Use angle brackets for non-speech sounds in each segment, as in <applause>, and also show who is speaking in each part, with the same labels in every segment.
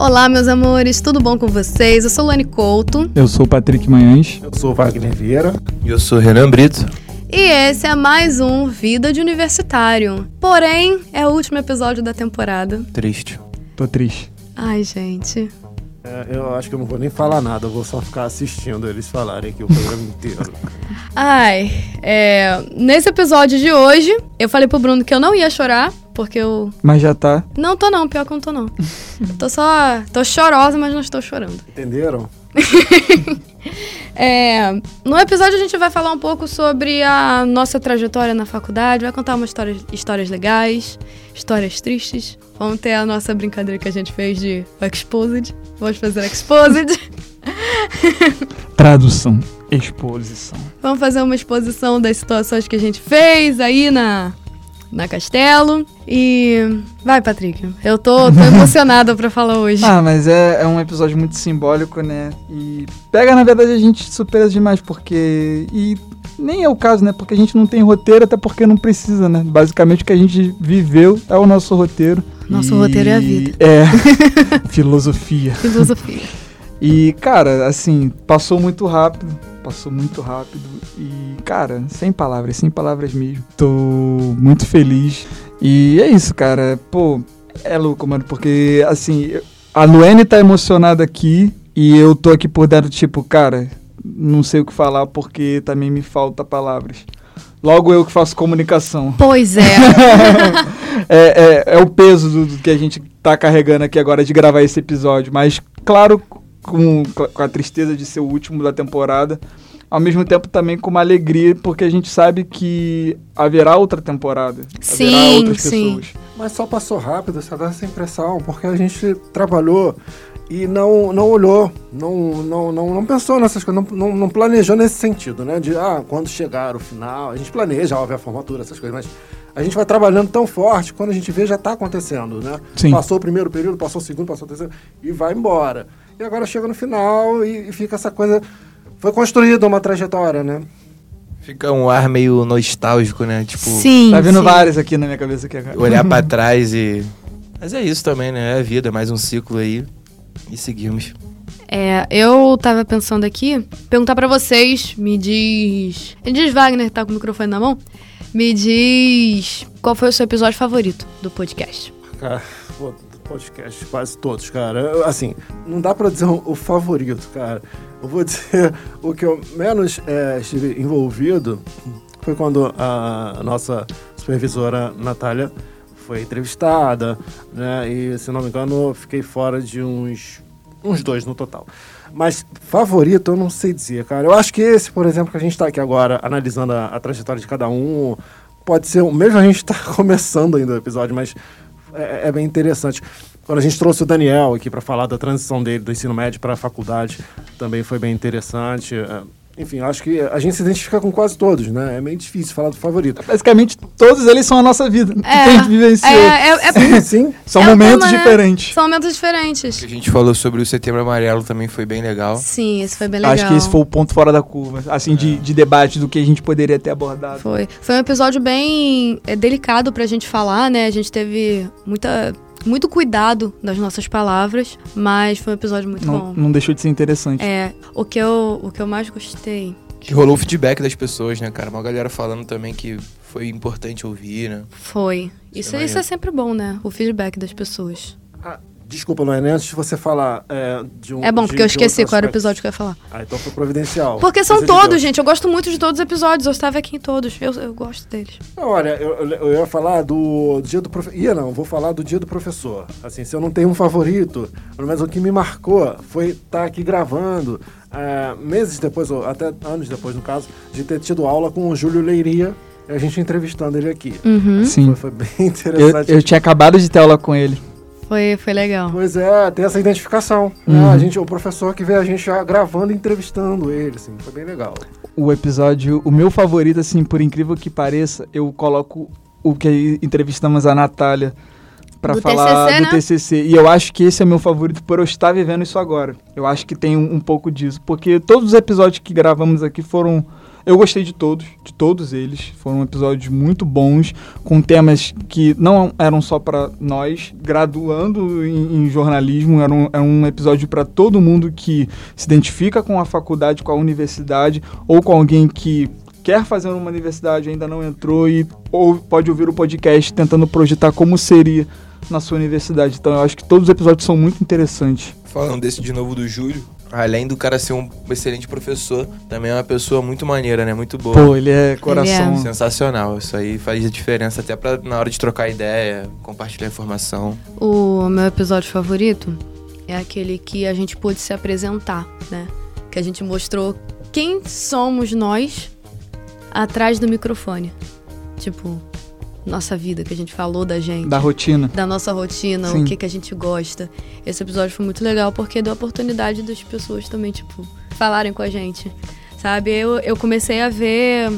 Speaker 1: Olá, meus amores, tudo bom com vocês? Eu sou Lani Couto.
Speaker 2: Eu sou o Patrick Manhães.
Speaker 3: Eu sou o Wagner Vieira.
Speaker 4: E eu sou Renan Brito.
Speaker 1: E esse é mais um Vida de Universitário. Porém, é o último episódio da temporada.
Speaker 4: Triste.
Speaker 2: Tô triste.
Speaker 1: Ai, gente.
Speaker 3: É, eu acho que eu não vou nem falar nada, eu vou só ficar assistindo eles falarem aqui o programa inteiro.
Speaker 1: Ai, é, nesse episódio de hoje, eu falei pro Bruno que eu não ia chorar, porque eu.
Speaker 2: Mas já tá.
Speaker 1: Não tô não, pior que eu não tô não. <laughs> tô só. tô chorosa, mas não estou chorando.
Speaker 3: Entenderam? <laughs>
Speaker 1: É, no episódio a gente vai falar um pouco sobre a nossa trajetória na faculdade, vai contar umas histórias, histórias legais, histórias tristes. Vamos ter a nossa brincadeira que a gente fez de Exposed. Vamos fazer Exposed. <laughs>
Speaker 2: Tradução. Exposição.
Speaker 1: Vamos fazer uma exposição das situações que a gente fez aí na, na Castelo. E. Vai, Patrick. Eu tô, tô emocionada pra falar hoje.
Speaker 2: Ah, mas é, é um episódio muito simbólico, né? E pega, na verdade, a gente surpresa demais, porque. E nem é o caso, né? Porque a gente não tem roteiro, até porque não precisa, né? Basicamente o que a gente viveu é o nosso roteiro.
Speaker 1: Nosso
Speaker 2: E-
Speaker 1: roteiro é a vida.
Speaker 2: É. <laughs> Filosofia.
Speaker 1: Filosofia.
Speaker 2: E, cara, assim, passou muito rápido. Passou muito rápido. E, cara, sem palavras, sem palavras mesmo. Tô muito feliz. E é isso, cara. Pô, é louco, mano, porque, assim, a Luene tá emocionada aqui. E eu tô aqui por dentro, tipo, cara, não sei o que falar porque também me falta palavras. Logo eu que faço comunicação.
Speaker 1: Pois é. <laughs>
Speaker 2: é, é, é o peso do, do que a gente tá carregando aqui agora de gravar esse episódio. Mas, claro, com, com a tristeza de ser o último da temporada, ao mesmo tempo também com uma alegria, porque a gente sabe que haverá outra temporada. haverá
Speaker 1: Sim,
Speaker 2: outras
Speaker 1: sim.
Speaker 2: pessoas.
Speaker 3: Mas só passou rápido, só dá essa impressão, porque a gente trabalhou e não, não olhou, não, não, não, não pensou nessas coisas, não, não, não planejou nesse sentido, né? De, ah, quando chegar o final, a gente planeja, óbvio, a formatura, essas coisas, mas a gente vai trabalhando tão forte, quando a gente vê, já tá acontecendo, né?
Speaker 2: Sim.
Speaker 3: Passou o primeiro período, passou o segundo, passou o terceiro, e vai embora. E agora chega no final e, e fica essa coisa... Foi construída uma trajetória, né?
Speaker 4: Fica um ar meio nostálgico, né? Tipo,
Speaker 1: sim.
Speaker 2: Tá vendo
Speaker 1: sim.
Speaker 2: várias aqui na minha cabeça aqui agora.
Speaker 4: olhar pra <laughs> trás e. Mas é isso também, né? É a vida, mais um ciclo aí. E seguimos.
Speaker 1: É, eu tava pensando aqui, perguntar pra vocês, me diz. Me diz, Wagner, tá com o microfone na mão? Me diz qual foi o seu episódio favorito do podcast.
Speaker 3: Cara, pô, do podcast, quase todos, cara. Assim, não dá pra dizer o, favorito, cara. Eu vou <laughs> dizer o que eu menos é, estive envolvido foi quando a nossa supervisora Natália foi entrevistada, né? E, se não me engano, fiquei fora de uns, uns dois no total. Mas favorito eu não sei dizer, cara. Eu acho que esse, por exemplo, que a gente tá aqui agora analisando a, a trajetória de cada um, pode ser, o mesmo a gente tá <laughs> começando ainda o episódio, mas é, é bem interessante. Quando a gente trouxe o Daniel aqui para falar da transição dele do ensino médio para a faculdade, também foi bem interessante. É, Enfim, acho que a gente se identifica com quase todos, né? É meio difícil falar do favorito.
Speaker 2: Basicamente, todos eles são a nossa vida. <laughs> que a gente vivenciou.
Speaker 1: é, é, é-
Speaker 3: Sim,
Speaker 2: São
Speaker 1: é
Speaker 2: momentos
Speaker 1: tema, né?
Speaker 2: diferentes.
Speaker 1: São momentos
Speaker 4: O
Speaker 1: diferentes.
Speaker 4: que a gente falou sobre o setembro amarelo também foi bem legal.
Speaker 1: Sim, esse foi bem legal.
Speaker 2: Acho que esse foi o ponto fora da curva, assim, de, de debate do que a gente poderia ter abordado.
Speaker 1: Foi. Foi um episódio bem é, delicado pra gente falar, né? A gente teve muita, muito cuidado das nossas palavras, mas foi um episódio muito
Speaker 2: Não,
Speaker 1: bom.
Speaker 2: não deixou de ser interessante.
Speaker 1: É, o que eu, o que eu mais gostei
Speaker 4: Que rolou o feedback das pessoas, né, cara? Uma galera falando também que foi importante ouvir, né?
Speaker 1: foi. Isso,
Speaker 4: é
Speaker 1: isso é sempre bom, né? O feedback das pessoas.
Speaker 3: Ah, desculpa, Luane, antes de você falar é, de um.
Speaker 1: É bom,
Speaker 3: de-
Speaker 1: porque eu
Speaker 3: de
Speaker 1: esqueci
Speaker 3: outro
Speaker 1: qual era o episódio que eu ia falar.
Speaker 3: Ah, então foi providencial.
Speaker 1: Porque são
Speaker 3: de
Speaker 1: todos,
Speaker 3: Deus.
Speaker 1: gente. Eu gosto muito de todos os episódios. Eu estava aqui em todos. Eu, eu gosto deles.
Speaker 3: Não, olha, eu, eu- eu ia falar do dia do professor. Ia não, vou falar do dia do professor. Assim, se eu não tenho um favorito, pelo menos o que me marcou foi estar aqui gravando, é, meses depois, ou até anos depois, no caso, de ter tido aula com o Júlio Leiria, e a gente entrevistando ele aqui.
Speaker 1: Uhum.
Speaker 2: Sim.
Speaker 3: Foi, foi bem <laughs>
Speaker 2: Eu,
Speaker 3: interessante.
Speaker 2: eu tinha acabado de ter aula com ele.
Speaker 1: Foi, foi legal.
Speaker 3: Pois é, tem essa identificação. né?
Speaker 2: Uhum.
Speaker 3: A gente, o professor que vê a gente já gravando e entrevistando ele, assim, foi bem legal.
Speaker 2: O episódio, o meu favorito, assim, por incrível que pareça, eu coloco o que entrevistamos a Natália pra
Speaker 1: Do
Speaker 2: falar
Speaker 1: TCC,
Speaker 2: do
Speaker 1: né?
Speaker 2: TCC. E eu acho que esse é meu favorito por eu estar vivendo isso agora. Eu acho que tem um, um pouco disso. Porque todos os episódios que gravamos aqui foram Eu gostei de todos, de todos eles. Foram episódios muito bons, com temas que não eram só para nós, graduando em, em, jornalismo. Era um, era um episódio para todo mundo que se identifica com a faculdade, com a universidade, ou com alguém que quer fazer uma universidade, ainda não entrou e ou pode ouvir o podcast tentando projetar como seria na sua universidade. Então eu acho que todos os episódios são muito interessantes.
Speaker 4: Falando desse de novo do Júlio, além do cara ser um excelente professor, também é uma pessoa muito maneira, né? Muito boa.
Speaker 2: Pô, ele é coração.
Speaker 1: Ele
Speaker 4: é. Sensacional. Isso aí faz a diferença até pra, na hora de trocar ideia, compartilhar informação.
Speaker 1: O meu episódio favorito é aquele que a gente pôde se apresentar, né? Que a gente mostrou quem somos nós atrás do microfone. Tipo, nossa vida, que a gente falou da gente.
Speaker 2: Da rotina.
Speaker 1: Da nossa rotina, Sim. o que, que a gente gosta. Esse episódio foi muito legal porque deu a oportunidade das pessoas também, tipo, falarem com a gente. Sabe? Eu, eu comecei a ver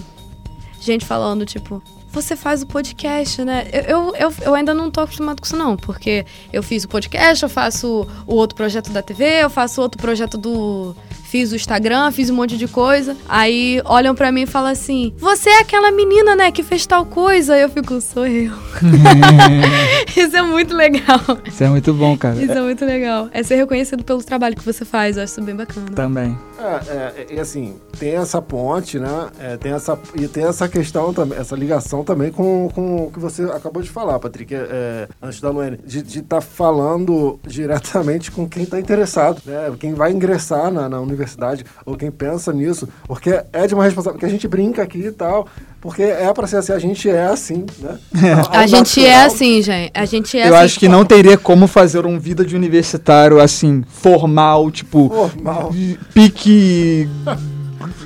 Speaker 1: gente falando, tipo, você faz o podcast, né? Eu, eu, eu ainda não tô acostumado com isso, não, porque eu fiz o podcast, eu faço o outro projeto da TV, eu faço outro projeto do fiz o Instagram, fiz um monte de coisa. Aí olham para mim e falam assim: Você é aquela menina, né, que fez tal coisa? Eu fico, sou eu. <laughs> Isso é muito legal.
Speaker 2: Isso é muito bom, cara.
Speaker 1: Isso é muito legal. É ser reconhecido pelo trabalho que você faz, eu acho isso bem bacana.
Speaker 2: Também.
Speaker 3: É, é, e assim, tem essa ponte, né? É, tem essa, e tem essa questão também, essa ligação também com, com o que você acabou de falar, Patrick, é, é antes da Luane, de estar tá falando diretamente com quem está interessado, né? Quem vai ingressar na, na universidade universidade, ou quem pensa nisso, porque é de uma responsabilidade, porque a gente brinca aqui e tal, porque é para ser assim, a gente é assim, né?
Speaker 1: É. A, gente é assim, gente. A gente é
Speaker 2: Eu
Speaker 1: assim.
Speaker 2: acho que não teria como fazer um vida de universitário assim, formal, tipo,
Speaker 3: formal.
Speaker 2: pique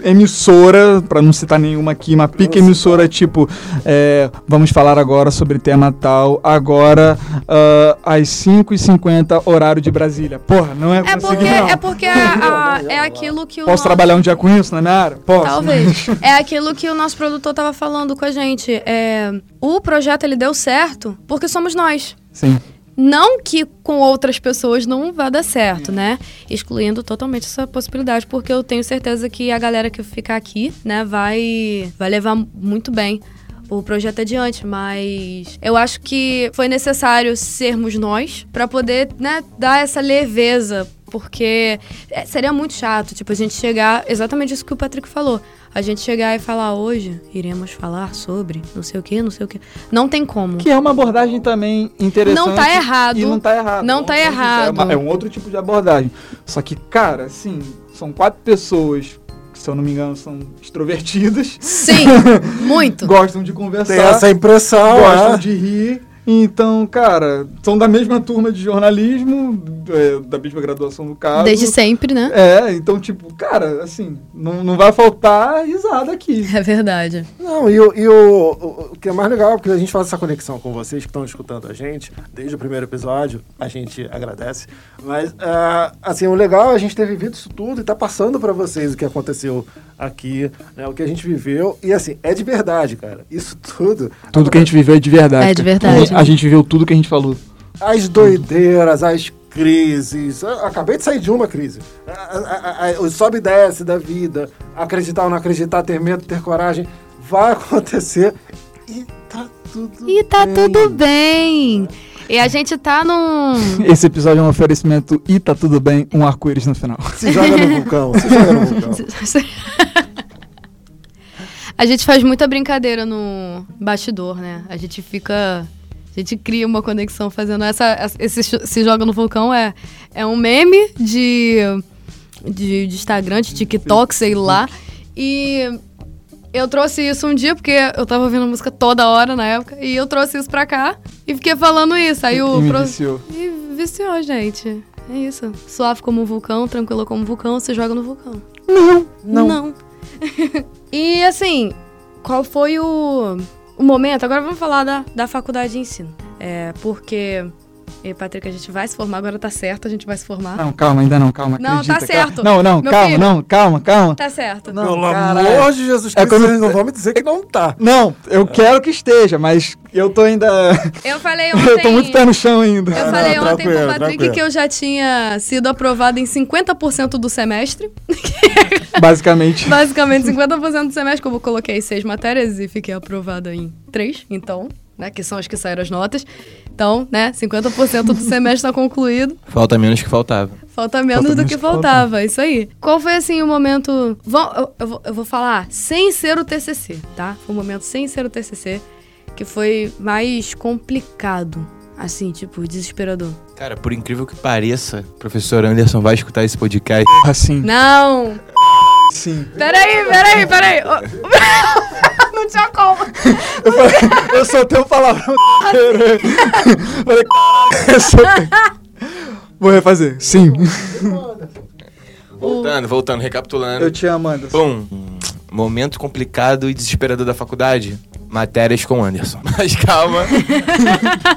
Speaker 2: emissora, para não citar nenhuma aqui, uma pique emissora tipo, é, vamos falar agora sobre tema tal, agora uh, às 5h50, horário de Brasília. Porra, não é
Speaker 1: É porque,
Speaker 2: não.
Speaker 1: é, porque a, a, é aquilo que o.
Speaker 2: Posso nosso... trabalhar um dia com isso na minha área? Posso.
Speaker 1: Talvez. <laughs> é aquilo que o nosso produtor tava falando com a gente. É, o projeto ele deu certo porque somos nós.
Speaker 2: Sim.
Speaker 1: Não que com outras pessoas não vá dar certo, né? Excluindo totalmente essa possibilidade, porque eu tenho certeza que a galera que ficar aqui, né, vai, vai levar muito bem o projeto adiante, mas eu acho que foi necessário sermos nós para poder, né, dar essa leveza, porque é, seria muito chato, tipo, a gente chegar exatamente isso que o Patrick falou a gente chegar e falar hoje, iremos falar sobre não sei o que, não sei o que. Não tem como.
Speaker 2: Que é uma abordagem também interessante.
Speaker 1: Não tá errado.
Speaker 2: E não tá errado.
Speaker 1: Não tá errado.
Speaker 2: É, uma, é um outro tipo de abordagem. Só que, cara, assim, são quatro pessoas que, se eu não me engano, são extrovertidas.
Speaker 1: Sim, <laughs> muito.
Speaker 2: Gostam de conversar.
Speaker 3: Tem essa impressão,
Speaker 2: Gostam
Speaker 3: é?
Speaker 2: de rir. Então, cara, são da mesma turma de jornalismo, é, da mesma graduação no caso.
Speaker 1: Desde sempre, né?
Speaker 2: É, então, tipo, cara, assim, não, não vai faltar risada aqui. <laughs>
Speaker 1: É verdade.
Speaker 3: Não, e, o, e o, o, que é mais legal, porque a gente faz essa conexão com vocês que estão escutando a gente, desde o primeiro episódio, a gente agradece. Mas, uh, assim, o legal é a gente ter vivido isso tudo e tá passando para vocês o que aconteceu aqui, né, o que a gente viveu. E, assim, é de verdade, cara. Isso tudo.
Speaker 2: Tudo que a gente viveu é de verdade.
Speaker 1: É de verdade
Speaker 2: a gente viu tudo que a gente falou.
Speaker 3: As doideiras, as crises. Eu acabei de sair de uma crise. O sobe e desce da vida. Acreditar ou não acreditar, ter medo, ter coragem. Vai <laughs> acontecer. E tá tudo
Speaker 1: E tá bem. tudo bem. E a gente tá num. <laughs>
Speaker 2: Esse episódio é um oferecimento e tá tudo bem, um arco-íris no final.
Speaker 3: Se joga no vulcão, se joga no vulcão. <laughs>
Speaker 1: a gente faz muita brincadeira no bastidor, né? A gente fica a gente cria uma conexão fazendo essa. Esse Se Joga no Vulcão é, é um meme de, de, de Instagram, de TikTok, sei lá. E eu trouxe isso um dia, porque eu tava ouvindo música toda hora na época, e eu trouxe isso pra cá e fiquei falando isso. Aí o.
Speaker 2: E, pro... viciou.
Speaker 1: E viciou, gente. É isso. Suave como um vulcão, tranquilo como um vulcão, se joga no vulcão.
Speaker 2: Não, não.
Speaker 1: Não. <laughs> e assim, qual foi o o momento, agora vamos falar da, da faculdade de ensino. É, porque E Patrick, a gente vai se formar, agora tá certo, a gente vai se formar.
Speaker 2: Não, calma, ainda não, calma.
Speaker 1: Não,
Speaker 2: acredita,
Speaker 1: tá
Speaker 2: calma.
Speaker 1: certo.
Speaker 2: Não, não,
Speaker 1: Meu
Speaker 2: calma,
Speaker 1: filho.
Speaker 2: não, calma, calma.
Speaker 1: Tá certo.
Speaker 2: Não,
Speaker 3: Pelo
Speaker 2: caralho.
Speaker 3: amor de Jesus
Speaker 2: É
Speaker 3: Cristo,
Speaker 2: quando-
Speaker 3: vocês não vão me dizer que não tá.
Speaker 2: Não, eu quero que esteja, mas eu tô ainda.
Speaker 1: Eu falei ontem. <laughs>
Speaker 2: eu tô muito pé no chão ainda.
Speaker 1: Eu falei
Speaker 3: não,
Speaker 1: ontem pro Patrick
Speaker 3: tranquilo.
Speaker 1: que eu já tinha sido aprovada em 50% do semestre. <laughs>
Speaker 2: Basicamente.
Speaker 1: Basicamente, 50% do semestre, como eu coloquei seis matérias e fiquei aprovada em três, então, né? Que são as que saíram as notas. Então, né, 50% do semestre está concluído.
Speaker 4: Falta menos que faltava.
Speaker 1: Falta menos
Speaker 2: Falta
Speaker 1: do
Speaker 2: menos
Speaker 1: que
Speaker 2: que falta.
Speaker 1: faltava, isso aí. Qual foi, assim, o momento... Vão- eu, eu vou, eu vou falar sem ser o TCC, tá? Foi um momento sem ser o TCC que foi mais complicado. Assim, tipo, desesperador.
Speaker 4: Cara, por incrível que pareça, o professor Anderson vai escutar esse podcast.
Speaker 2: Assim.
Speaker 1: Não!
Speaker 2: Sim.
Speaker 1: Peraí, peraí, peraí. <laughs> Não tinha como.
Speaker 2: Eu, falei, eu soltei um palavrão. falei, eu <laughs> soltei. Vou refazer. Sim.
Speaker 4: Voltando, voltando, recapitulando.
Speaker 2: Eu te amo, Anderson.
Speaker 4: Pum. Momento complicado e desesperador da faculdade. Matérias com Anderson. <laughs> Mas calma.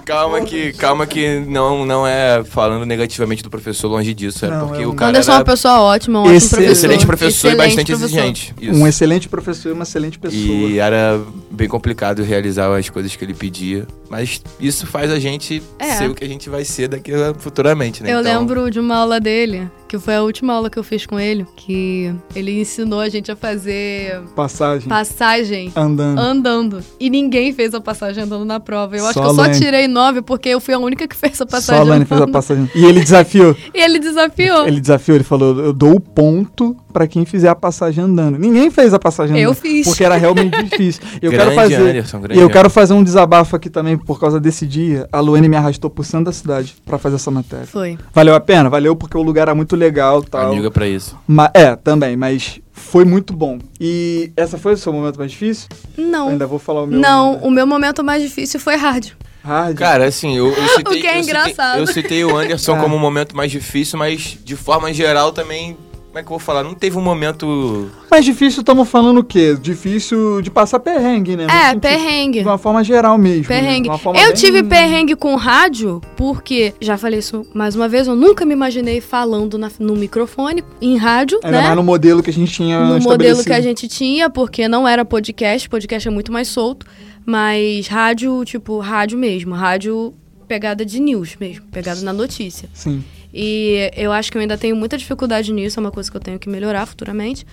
Speaker 4: calma que, calma que não, não é falando negativamente do professor, longe disso. É
Speaker 2: Não,
Speaker 4: porque
Speaker 2: é
Speaker 4: o cara
Speaker 1: Anderson é uma pessoa ótima, um ótimo
Speaker 2: Excelente
Speaker 1: professor.
Speaker 4: excelente professor e
Speaker 1: Excelente
Speaker 4: bastante
Speaker 1: professor.
Speaker 4: exigente. Isso.
Speaker 2: Um excelente professor e uma excelente pessoa.
Speaker 4: E era bem complicado realizar as coisas que ele pedia. Mas isso faz a gente
Speaker 1: É.
Speaker 4: ser o que a gente vai ser daqui a- futuramente, né?
Speaker 1: Eu
Speaker 4: Então,
Speaker 1: lembro de uma aula dele, que foi a última aula que eu fiz com ele, que ele ensinou a gente a fazer
Speaker 2: Passagem.
Speaker 1: passagem
Speaker 2: Andando.
Speaker 1: andando. E ninguém fez a passagem andando na prova. Eu acho
Speaker 2: Só
Speaker 1: que eu só tirei nove porque eu fui a única que fez a
Speaker 2: Só a
Speaker 1: passagem
Speaker 2: Lani fez a
Speaker 1: andando.
Speaker 2: passagem. E ele desafiou. <laughs>
Speaker 1: E ele desafiou.
Speaker 2: Ele desafiou, ele falou: eu dou o ponto pra quem fizer a passagem andando. Ninguém fez a passagem
Speaker 1: Eu
Speaker 2: andando.
Speaker 1: fiz.
Speaker 2: Porque era realmente <laughs> difícil. Eu
Speaker 4: grande
Speaker 2: quero fazer.
Speaker 4: Anderson, grande
Speaker 2: E eu quero fazer um desabafo aqui também por causa desse dia. A Luane me arrastou pro centro da cidade pra fazer essa matéria.
Speaker 1: Foi.
Speaker 2: Valeu a pena? Valeu porque o lugar era muito legal e tal.
Speaker 4: Amiga pra isso.
Speaker 2: Ma- é, também, mas foi muito bom. E essa foi o seu momento mais difícil? Eu
Speaker 1: Não.
Speaker 2: ainda vou falar o meu.
Speaker 1: Não,
Speaker 2: ainda.
Speaker 1: o meu momento mais difícil foi rádio.
Speaker 2: Hard.
Speaker 4: Cara, assim, eu, eu <laughs> citei,
Speaker 1: O que é
Speaker 4: eu citei-
Speaker 1: engraçado.
Speaker 4: eu citei o Anderson <laughs>
Speaker 2: Ah.
Speaker 4: como um momento mais difícil, mas de forma geral também. Como é que eu vou falar? Não teve um momento.
Speaker 2: Mais difícil, estamos falando o quê? Difícil de passar perrengue, né?
Speaker 1: É,
Speaker 2: sentido-
Speaker 1: perrengue.
Speaker 2: De uma forma geral mesmo. né?
Speaker 1: Perrengue.
Speaker 2: Forma
Speaker 1: Eu
Speaker 2: bem-
Speaker 1: tive perrengue com rádio porque, já falei isso mais uma vez, eu nunca me imaginei falando na- no microfone, em rádio,
Speaker 2: Ainda
Speaker 1: né?
Speaker 2: mais no modelo que a gente tinha
Speaker 1: no modelo que a gente tinha, porque não era podcast, podcast é muito mais solto, mas rádio, tipo, rádio mesmo, rádio pegada de news mesmo, pegada na notícia.
Speaker 2: Sim.
Speaker 1: E eu acho que eu ainda tenho muita dificuldade nisso, é uma coisa que eu tenho que melhorar futuramente.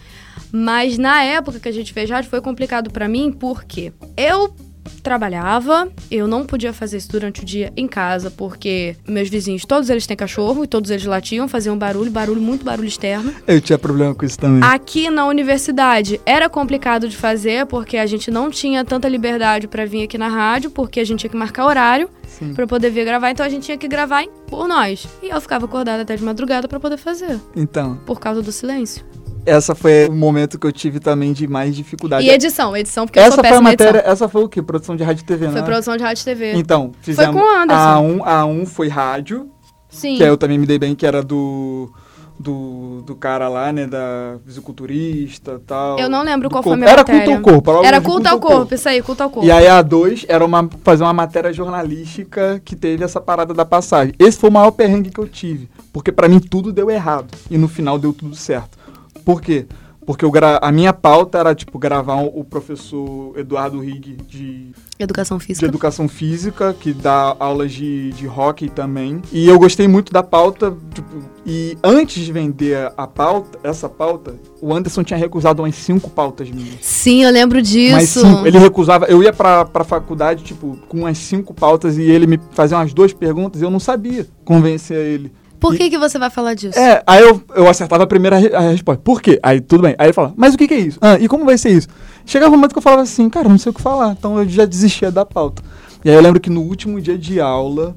Speaker 1: Mas na época que a gente fez rádio foi complicado pra mim, porque eu trabalhava, eu não podia fazer isso durante o dia em casa, porque meus vizinhos, todos eles têm cachorro e todos eles latiam, faziam barulho, barulho, muito barulho externo.
Speaker 2: Eu tinha problema com isso também.
Speaker 1: Aqui na universidade era complicado de fazer porque a gente não tinha tanta liberdade pra vir aqui na rádio, porque a gente tinha que marcar horário pra poder vir gravar, então a gente tinha que gravar por nós. E eu ficava acordada até de madrugada pra poder fazer,
Speaker 2: Então,
Speaker 1: por causa do silêncio.
Speaker 2: Essa foi o momento que eu tive também de mais dificuldade.
Speaker 1: E edição, edição, porque eu
Speaker 2: essa
Speaker 1: sou
Speaker 2: foi a matéria, essa foi o quê? Produção de rádio e TV,
Speaker 1: Foi
Speaker 2: né?
Speaker 1: produção de rádio e TV.
Speaker 2: Então, fizemos
Speaker 1: com o Anderson.
Speaker 2: A1, A1 foi rádio,
Speaker 1: Sim.
Speaker 2: que aí eu também me dei bem, que era do do, do cara lá, né, da fisiculturista e tal.
Speaker 1: Eu não lembro qual foi a
Speaker 2: corpo.
Speaker 1: minha
Speaker 2: Era
Speaker 1: matéria.
Speaker 2: culto ao corpo. algo
Speaker 1: Era
Speaker 2: de
Speaker 1: culto ao corpo, isso aí, culto ao corpo.
Speaker 2: E aí a 2 era uma, fazer uma matéria jornalística que teve essa parada da passagem. Esse foi o maior perrengue que eu tive. Porque pra mim tudo deu errado. E no final deu tudo certo. Por quê? Porque a minha pauta era, tipo, gravar o o professor Eduardo Rigg de,
Speaker 1: Educação
Speaker 2: de
Speaker 1: física.
Speaker 2: educação física, que dá aulas de, de hockey também. E eu gostei muito da pauta, tipo, e antes de vender a pauta, essa pauta, o Anderson tinha recusado umas cinco pautas minhas.
Speaker 1: Sim, eu lembro disso.
Speaker 2: Mas cinco, ele recusava. Eu ia pra, pra faculdade, tipo, com umas cinco pautas e ele me fazia umas duas perguntas e eu não sabia convencer ele.
Speaker 1: Por que, que você vai falar disso?
Speaker 2: É, aí eu, eu acertava a primeira re- a resposta. Por quê? Aí tudo bem. Aí ele falava, mas o que, que é isso? Ah, e como vai ser isso? Chegava um momento que eu falava assim, cara, não sei o que falar. Então eu já desistia da pauta. E aí eu lembro que no último dia de aula,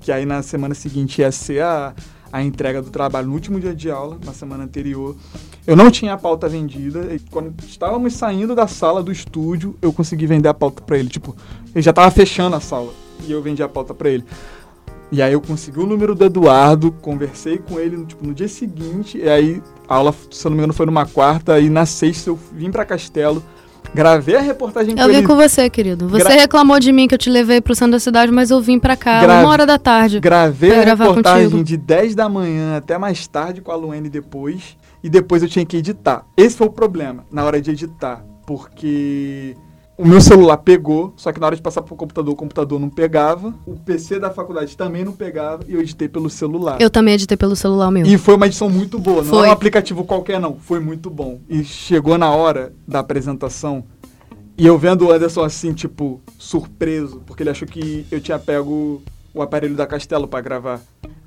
Speaker 2: que aí na semana seguinte ia ser a, a entrega do trabalho, no último dia de aula, na semana anterior, eu não tinha a pauta vendida. E quando estávamos saindo da sala do estúdio, eu consegui vender a pauta pra ele. Tipo, ele já tava fechando a sala. E eu vendi a pauta pra ele. E aí eu consegui o número do Eduardo, conversei com ele tipo, no dia seguinte, e aí a aula, se eu não me engano, foi numa quarta, e na sexta eu vim pra Castelo, Gravei a reportagem com
Speaker 1: Eu vim
Speaker 2: ele.
Speaker 1: com você, querido. Você
Speaker 2: Gra-
Speaker 1: reclamou de mim que eu te levei pro centro da cidade, mas eu vim pra cá
Speaker 2: Gra-
Speaker 1: uma hora da tarde.
Speaker 2: Gravei a reportagem
Speaker 1: contigo.
Speaker 2: de 10 da manhã até mais tarde com a Luene depois. E depois eu tinha que editar. Esse foi o problema na hora de editar. Porque o meu celular pegou, só que na hora de passar pro computador, o computador não pegava. O PC da faculdade também não pegava. E eu editei pelo celular.
Speaker 1: Eu também editei pelo celular meu.
Speaker 2: E foi uma edição muito boa. Não
Speaker 1: Foi.
Speaker 2: é um aplicativo qualquer, não. Foi muito bom. E chegou na hora da apresentação. E eu vendo o Anderson assim, tipo, surpreso. Porque ele achou que eu tinha pego o aparelho da Castelo pra gravar.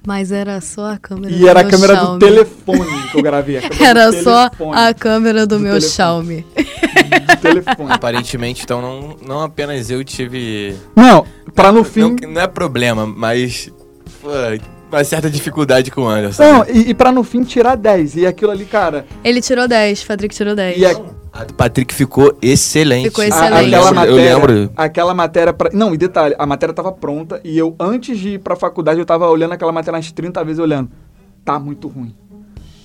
Speaker 1: Mas era só a câmera
Speaker 2: E
Speaker 1: do
Speaker 2: era a
Speaker 1: meu
Speaker 2: câmera
Speaker 1: Xiaomi.
Speaker 2: do telefone que eu gravei. a câmera <laughs>
Speaker 1: Era só
Speaker 2: telefone,
Speaker 1: a câmera do,
Speaker 2: Do
Speaker 1: meu
Speaker 2: telefone.
Speaker 1: Xiaomi. <laughs>
Speaker 2: telefone. <laughs>
Speaker 4: Aparentemente, então, não, não apenas eu tive.
Speaker 2: Não, pra no fim.
Speaker 4: Não, não é problema, mas. Pô, uma certa dificuldade com o Anderson.
Speaker 2: Não, e, e pra no fim tirar 10. E aquilo ali, cara.
Speaker 1: Ele tirou 10, Patrick tirou 10.
Speaker 2: E a-
Speaker 4: A do Patrick ficou excelente.
Speaker 1: Ficou
Speaker 2: a-
Speaker 1: excelente.
Speaker 4: Eu
Speaker 2: aquela
Speaker 4: lembro,
Speaker 2: matéria,
Speaker 4: eu lembro.
Speaker 2: Aquela matéria. Pra... Não, e detalhe, a matéria tava pronta. E eu, antes de ir pra faculdade, eu tava olhando aquela matéria umas 30 vezes olhando. Tá muito ruim.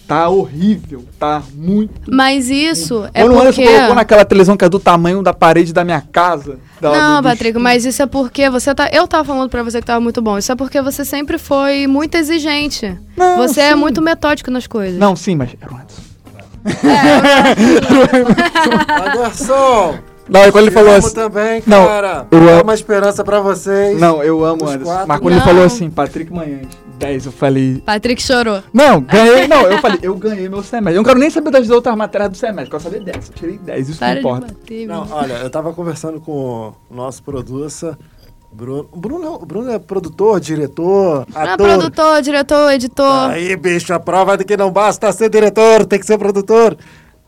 Speaker 2: Tá horrível. Tá muito.
Speaker 1: Mas isso é
Speaker 2: Quando o
Speaker 1: porque...
Speaker 2: Anderson colocou naquela televisão que é do tamanho da parede da minha casa. da-
Speaker 1: Não, Patrick, mas isso é porque você tá. Eu tava falando pra você que tava muito bom. Isso é porque você sempre foi muito exigente.
Speaker 2: Não,
Speaker 1: você é
Speaker 2: sim.
Speaker 1: muito metódico nas coisas.
Speaker 2: Não, sim, mas era o Anderson.
Speaker 3: Anderson!
Speaker 2: Não, e quando ele
Speaker 3: te
Speaker 2: falou
Speaker 3: amo
Speaker 2: assim.
Speaker 3: também,
Speaker 2: Não,
Speaker 3: cara.
Speaker 2: eu amo-
Speaker 3: uma esperança pra vocês.
Speaker 2: Não, eu amo Anderson.
Speaker 3: quatro.
Speaker 2: Mas quando ele
Speaker 1: Não.
Speaker 2: falou assim, Patrick Manhães, 10, eu falei.
Speaker 1: Patrick chorou.
Speaker 2: Não, ganhei. Não, eu falei, eu ganhei meu semestre. Eu não quero nem saber das outras matérias do semestre, quero saber dessa. Eu tirei 10, isso
Speaker 1: Para
Speaker 2: não importa.
Speaker 1: bater,
Speaker 3: Não, olha, eu tava conversando com o nosso producer, Bruno. O Bruno, é- Bruno é produtor, diretor,
Speaker 1: Não é
Speaker 3: ator.
Speaker 1: produtor, diretor, editor.
Speaker 3: Aí, bicho, a prova de que não basta ser diretor, tem que ser produtor.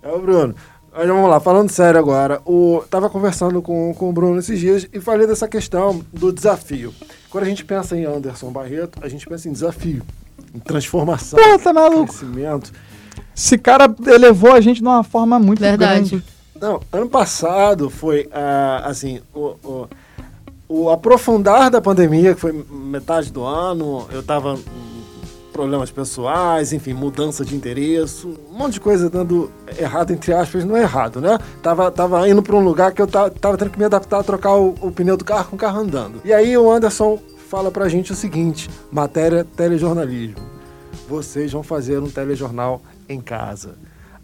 Speaker 3: É o Bruno. Mas vamos lá, falando sério agora. O, tava conversando com, com o Bruno esses dias e falei dessa questão do desafio. Quando a gente pensa em Anderson Barreto, a gente pensa em desafio, em transformação,
Speaker 2: Pô, tá maluco.
Speaker 3: crescimento.
Speaker 2: Esse cara elevou a gente de uma forma muito
Speaker 1: Verdade.
Speaker 2: grande.
Speaker 3: Não, ano passado foi, ah, assim, o, o, o aprofundar da pandemia, que foi metade do ano, eu tava com problemas pessoais, enfim, mudança de interesse, um monte de coisa dando errado, entre aspas, não é errado, né? Tava, tava indo para um lugar que eu tava, tava tendo que me adaptar a trocar o, o pneu do carro com o carro andando. E aí o Anderson fala pra gente o seguinte, matéria telejornalismo. Vocês vão fazer um telejornal em casa.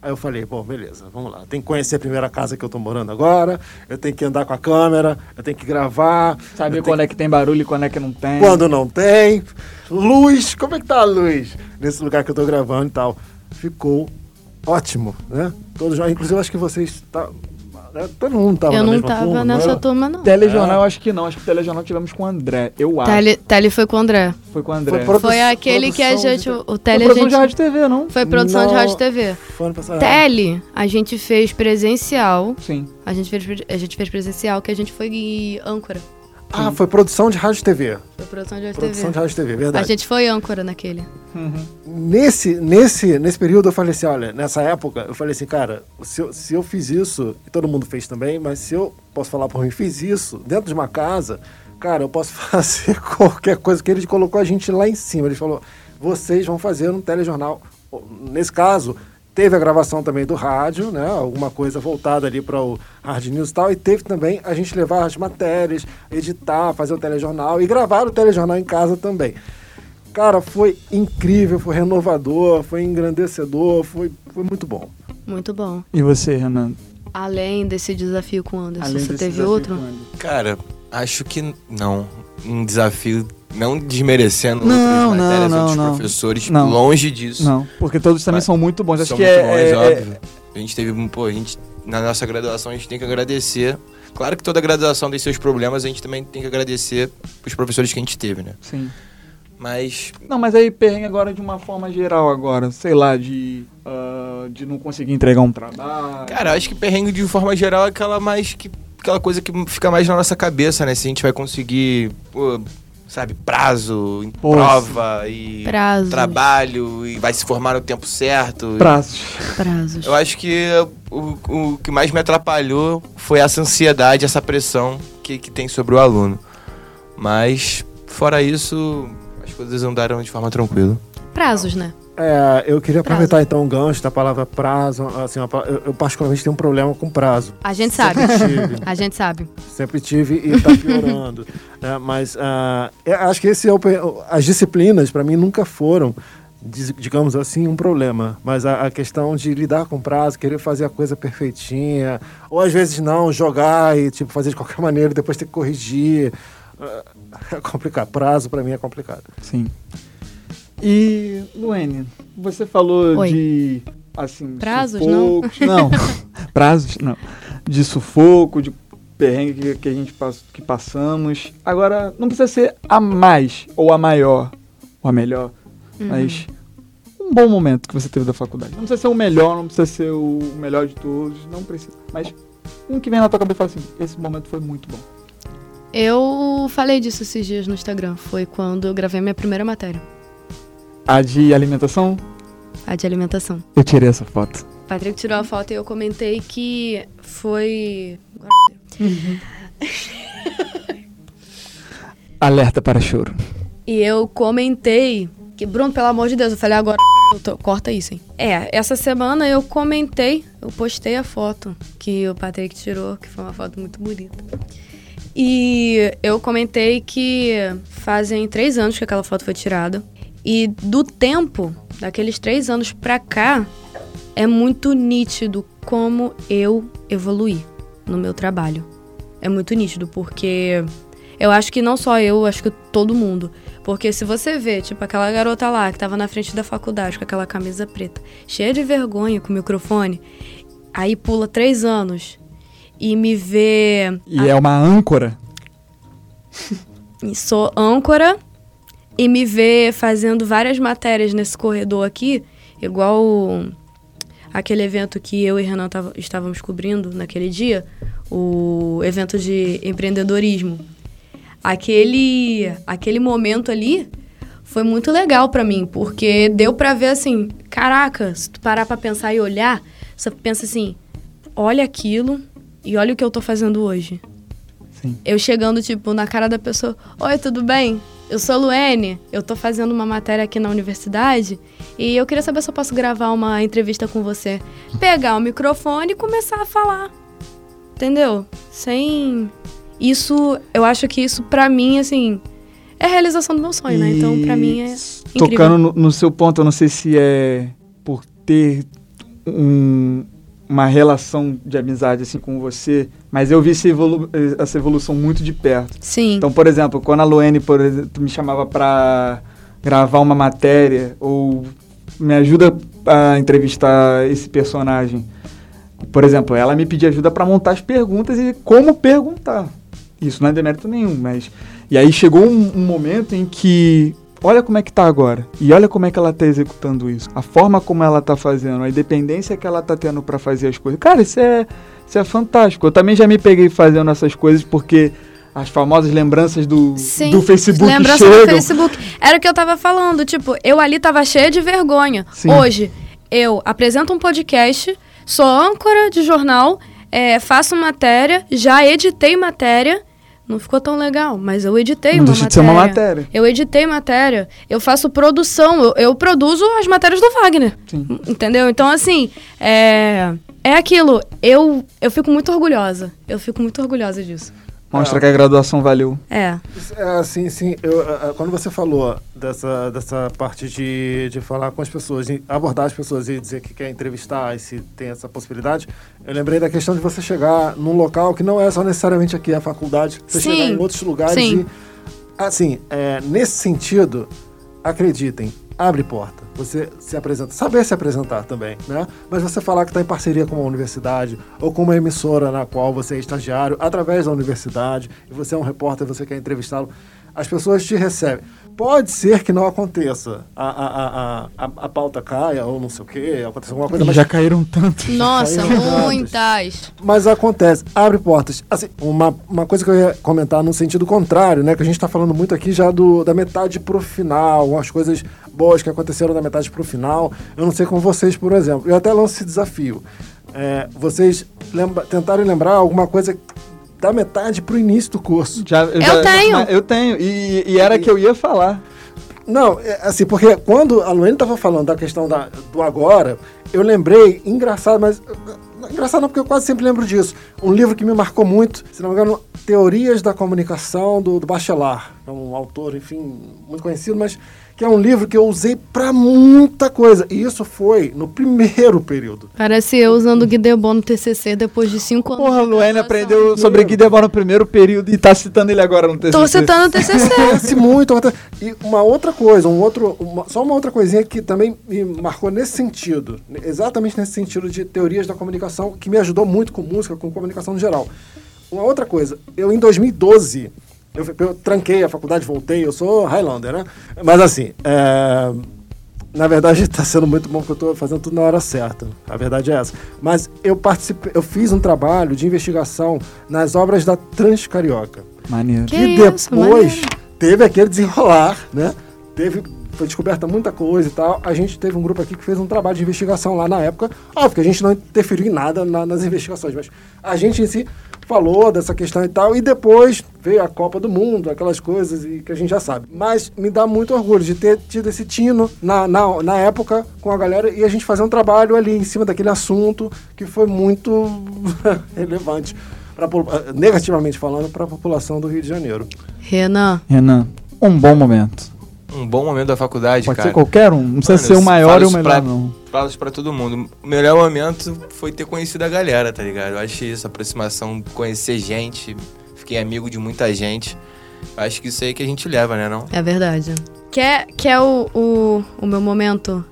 Speaker 3: Aí eu falei, bom, beleza, vamos lá. Tem que conhecer a primeira casa que eu tô morando agora, eu tenho que andar com a câmera, eu tenho que gravar.
Speaker 2: Saber quando é que tem barulho e quando é que não tem.
Speaker 3: quando não tem. Luz, como é que tá a luz nesse lugar que eu tô gravando e tal? Ficou ótimo, né? Todos, inclusive, eu acho que vocês. Tá? Todo mundo tava
Speaker 1: eu
Speaker 3: na
Speaker 1: não
Speaker 3: mesma
Speaker 1: tava
Speaker 3: turma,
Speaker 1: nessa
Speaker 3: não
Speaker 1: turma, não.
Speaker 2: Telejornal, eu acho que não. Acho que o telejornal tivemos com o André. Eu acho.
Speaker 1: Tele, tele foi com o André.
Speaker 2: Foi com o André.
Speaker 3: Foi
Speaker 1: Foi aquele que a gente.
Speaker 3: de-
Speaker 1: O,
Speaker 2: Foi
Speaker 1: Tele a
Speaker 2: produção
Speaker 1: gente.
Speaker 2: de rádio TV, não?
Speaker 1: Foi produção de
Speaker 3: Não.
Speaker 1: rádio e TV.
Speaker 3: Foi ano passado.
Speaker 1: Tele, a gente fez presencial.
Speaker 2: Sim.
Speaker 1: A gente fez, a gente fez presencial, que a gente foi âncora.
Speaker 3: Ah, foi produção de rádio e TV.
Speaker 1: Foi produção de rádio
Speaker 3: Produção de
Speaker 1: TV.
Speaker 3: rádio e TV,
Speaker 1: A
Speaker 3: verdade.
Speaker 1: gente foi âncora naquele.
Speaker 3: Nesse, nesse, nesse período eu falei assim, olha, nessa época, eu falei assim, cara, se eu, se eu fiz isso, e todo mundo fez também, mas se eu posso falar por mim, fiz isso dentro de uma casa, cara, eu posso <laughs> fazer qualquer coisa, que ele colocou a gente lá em cima. Ele falou, vocês vão fazer um telejornal. Nesse caso, teve a gravação também do rádio, né? Alguma coisa voltada ali para o Hard News e tal, e teve também a gente levar as matérias, editar, fazer o telejornal e gravar o telejornal em casa também. Cara, foi incrível, foi renovador, foi engrandecedor, foi, foi muito bom.
Speaker 1: Muito bom.
Speaker 2: E você, Renan?
Speaker 1: Além desse desafio com o Anderson,
Speaker 2: Além
Speaker 1: você teve outro?
Speaker 4: Cara, acho que não. Um desafio, não desmerecendo
Speaker 2: Não,
Speaker 4: outras matérias,
Speaker 2: não,
Speaker 4: outros
Speaker 2: não.
Speaker 4: professores,
Speaker 2: Não.
Speaker 4: longe disso.
Speaker 2: Não, porque todos também
Speaker 4: Mas
Speaker 2: são muito bons. Acho
Speaker 4: São
Speaker 2: que
Speaker 4: muito
Speaker 2: é,
Speaker 4: bons,
Speaker 2: é- é-
Speaker 4: óbvio. A gente teve, pô, a gente, na nossa graduação, a gente tem que agradecer. Claro que toda graduação tem seus problemas, a gente também tem que agradecer os professores que a gente teve, né?
Speaker 2: Sim.
Speaker 4: Mas,
Speaker 2: Não, mas aí perrengue agora de uma forma geral agora, sei lá, de, ah, de não conseguir entregar um trabalho.
Speaker 4: cara, acho que perrengue de forma geral é aquela mais que aquela coisa que fica mais na nossa cabeça, né? Se a gente vai conseguir, pô, sabe, prazo, prova e
Speaker 1: Prazos.
Speaker 4: trabalho e vai se formar no tempo certo.
Speaker 2: Prazos.
Speaker 1: Prazos.
Speaker 4: Eu acho que o, o que mais me atrapalhou foi essa ansiedade, essa pressão que, que tem sobre o aluno. Mas, fora isso, as coisas andaram de forma tranquila.
Speaker 1: Prazos, né?
Speaker 3: É, eu queria
Speaker 1: Prazo.
Speaker 3: aproveitar então o gancho da palavra prazo. Assim, eu, eu particularmente tenho um problema com prazo.
Speaker 1: A gente sabe.
Speaker 3: Sempre tive, <laughs>
Speaker 1: A gente sabe.
Speaker 3: sempre tive e tá piorando. né? Mas eu acho que esse é o, as disciplinas, para mim, nunca foram, digamos assim, um problema. Mas a, a questão de lidar com prazo, querer fazer a coisa perfeitinha, ou às vezes não, jogar e tipo, fazer de qualquer maneira e depois ter que corrigir. ah, É complicado. Prazo, para mim, é complicado.
Speaker 2: Sim. E, Luene, você falou
Speaker 1: Oi.
Speaker 2: de. Assim,
Speaker 1: Prazos, não? <laughs>
Speaker 2: Não. <laughs> Prazos, não. De sufoco, de perrengue que, que a gente pass, que passamos. Agora, não precisa ser a mais ou a maior ou a melhor,
Speaker 1: Uhum.
Speaker 2: mas um bom momento que você teve da faculdade. Não precisa ser o melhor, não precisa ser o melhor de todos, não precisa. Mas um que vem na tua cabeça e fala assim: esse momento foi muito bom.
Speaker 1: Eu falei disso esses dias no Instagram. Foi quando eu gravei minha primeira matéria.
Speaker 2: A de alimentação,
Speaker 1: A de alimentação.
Speaker 2: eu tirei essa foto.
Speaker 1: O Patrick tirou a foto e eu comentei que foi. <laughs>
Speaker 2: Alerta para choro.
Speaker 1: E eu comentei que, Bruno, pelo amor de Deus, eu falei agora. tô- corta isso, hein? É, essa semana eu comentei, eu postei a foto que o Patrick tirou, que foi uma foto muito bonita. E eu comentei que fazem três anos que aquela foto foi tirada. E do tempo, daqueles três anos pra cá, é muito nítido como eu evoluí no meu trabalho. É muito nítido, porque eu acho que não só eu, acho que todo mundo. Porque se você vê, tipo, aquela garota lá que tava na frente da faculdade com aquela camisa preta, cheia de vergonha com o microfone, aí pula três anos e me vê.
Speaker 2: E é uma âncora. <laughs>
Speaker 1: sou âncora e me vê fazendo várias matérias nesse corredor aqui, igual aquele evento que eu e Renan tava- estávamos cobrindo naquele dia, o evento de empreendedorismo. Aquele, aquele momento ali foi muito legal pra mim, porque deu pra ver assim, caraca, se tu parar pra pensar e olhar, você pensa assim, olha aquilo e olha o que eu tô fazendo hoje.
Speaker 2: Sim.
Speaker 1: Eu chegando, tipo, na cara da pessoa: Oi, tudo bem? Eu sou a Luene, eu tô fazendo uma matéria aqui na universidade e eu queria saber se eu posso gravar uma entrevista com você. Pegar o microfone e começar a falar. Entendeu? Sem. Isso, eu acho que isso pra mim, assim, é a realização do meu sonho, né? Então, pra mim é. incrível.
Speaker 2: Tocando no, no seu ponto, eu não sei se é por ter um- uma relação de amizade assim com você, mas eu vi essa, evolu- essa evolução muito de perto.
Speaker 1: Sim.
Speaker 2: Então, por exemplo, quando a Luene, por exemplo, me chamava pra gravar uma matéria ou me ajuda a entrevistar esse personagem. Por exemplo, ela me pedia ajuda pra montar as perguntas e como perguntar. Isso não é demérito nenhum, mas. E aí chegou um, um momento em que. Olha como é que tá agora. E olha como é que ela tá executando isso. A forma como ela tá fazendo, a independência que ela tá tendo pra fazer as coisas. Cara, isso é, isso é fantástico. Eu também já me peguei fazendo essas coisas porque as famosas lembranças do,
Speaker 1: Sim,
Speaker 2: do Facebook
Speaker 1: lembrança
Speaker 2: chegam.
Speaker 1: do Facebook. Era o que eu tava falando, tipo, eu ali tava cheia de vergonha.
Speaker 2: Sim.
Speaker 1: Hoje, eu apresento um podcast, sou âncora de jornal, é, faço matéria, já editei matéria. Não ficou tão legal, mas eu editei
Speaker 2: Não
Speaker 1: uma matéria.
Speaker 2: de ser uma matéria.
Speaker 1: Eu editei matéria, eu faço produção, eu, eu produzo as matérias do Wagner.
Speaker 2: Sim.
Speaker 1: Entendeu? Então, assim, é, é aquilo. Eu, eu fico muito orgulhosa. Eu fico muito orgulhosa disso.
Speaker 2: Mostra que a graduação valeu.
Speaker 1: É.
Speaker 3: É, sim, sim. Eu, ah, ah, quando você falou dessa, dessa parte de, de falar com as pessoas, de abordar as pessoas e dizer que quer entrevistar e se tem essa possibilidade, eu lembrei da questão de você chegar num local que não é só necessariamente aqui a faculdade, você
Speaker 1: Sim.
Speaker 3: chegar em outros lugares
Speaker 1: Sim.
Speaker 3: e. Assim, é, nesse sentido, acreditem, abre porta. Você se apresenta, saber se apresentar também, né? Mas você falar que está em parceria com uma universidade ou com uma emissora na qual você é estagiário através da universidade e você é um repórter, você quer entrevistá-lo, as pessoas te recebem. Pode ser que não aconteça, a, a, a, a, a pauta caia ou não sei o quê, aconteça alguma coisa, mas
Speaker 2: Já caíram tanto. <laughs>
Speaker 1: Nossa,
Speaker 3: dados.
Speaker 1: muitas.
Speaker 3: mas acontece, abre portas. Assim, uma, uma coisa que eu ia comentar no sentido contrário, né? Que a gente tá falando muito aqui já do, da metade pro final, umas coisas boas que aconteceram da metade pro final. Eu não sei com vocês, por exemplo. Eu até lanço esse desafio. É, vocês lembra, tentarem lembrar alguma coisa da metade pro início do curso.
Speaker 2: Já,
Speaker 1: Eu
Speaker 2: já-
Speaker 1: tenho.
Speaker 2: Eu tenho. E, e era que eu ia falar.
Speaker 3: Não, é, assim, porque quando a Luane estava falando da questão da, do agora, eu lembrei, engraçado, mas. Engraçado não, porque eu quase sempre lembro disso. Um livro que me marcou muito, se não me engano, Teorias da Comunicação, do, do Bachelard. É um autor, enfim, muito conhecido, mas que é um livro que eu usei para muita coisa. E isso foi no primeiro período.
Speaker 1: Parece eu usando o Guidebon no TCC depois de cinco anos.
Speaker 2: Porra, a Luane aprendeu sobre Guy Debord no primeiro período e tá citando ele agora no TCC.
Speaker 1: Tô citando o TCC.
Speaker 3: Conhece <laughs> muito. E uma outra coisa, um outro, uma- só uma outra coisinha que também me marcou nesse sentido, exatamente nesse sentido de teorias da comunicação, que me ajudou muito com música, com comunicação no geral. Uma outra coisa, eu em 2012, eu, eu tranquei a faculdade, voltei, eu sou Highlander, né? Mas assim, é, na verdade está <laughs> sendo muito bom porque eu estou fazendo tudo na hora certa. A verdade é essa. Mas eu participei, eu fiz um trabalho de investigação nas obras da Transcarioca
Speaker 2: Maneiro.
Speaker 1: Que
Speaker 3: que
Speaker 1: isso,
Speaker 3: depois
Speaker 1: maneiro.
Speaker 3: teve aquele desenrolar, né? Teve, foi descoberta muita coisa e tal. A gente teve um grupo aqui que fez um trabalho de investigação lá na época. Óbvio que a gente não interferiu em nada na- nas investigações, mas a gente em si falou dessa questão e tal. E depois veio a Copa do Mundo, aquelas coisas e que a gente já sabe. Mas me dá muito orgulho de ter tido esse tino na, na, na época com a galera e a gente fazer um trabalho ali em cima daquele assunto que foi muito <laughs> relevante. pra negativamente falando, para a população do Rio de Janeiro.
Speaker 1: Renan,
Speaker 2: Renan, um bom momento.
Speaker 4: Um bom momento da faculdade,
Speaker 2: Pode
Speaker 4: cara.
Speaker 2: ser qualquer um, não precisa
Speaker 4: Mano,
Speaker 2: ser o maior e o melhor,
Speaker 4: pra-
Speaker 2: não.
Speaker 4: Falo isso pra todo mundo. O melhor momento foi ter conhecido a galera, tá ligado? Eu achei isso, aproximação, conhecer gente. Fiquei amigo de muita gente. Acho que isso aí que a gente leva, né, não?
Speaker 1: é verdade. Quer, quer o, o, o meu momento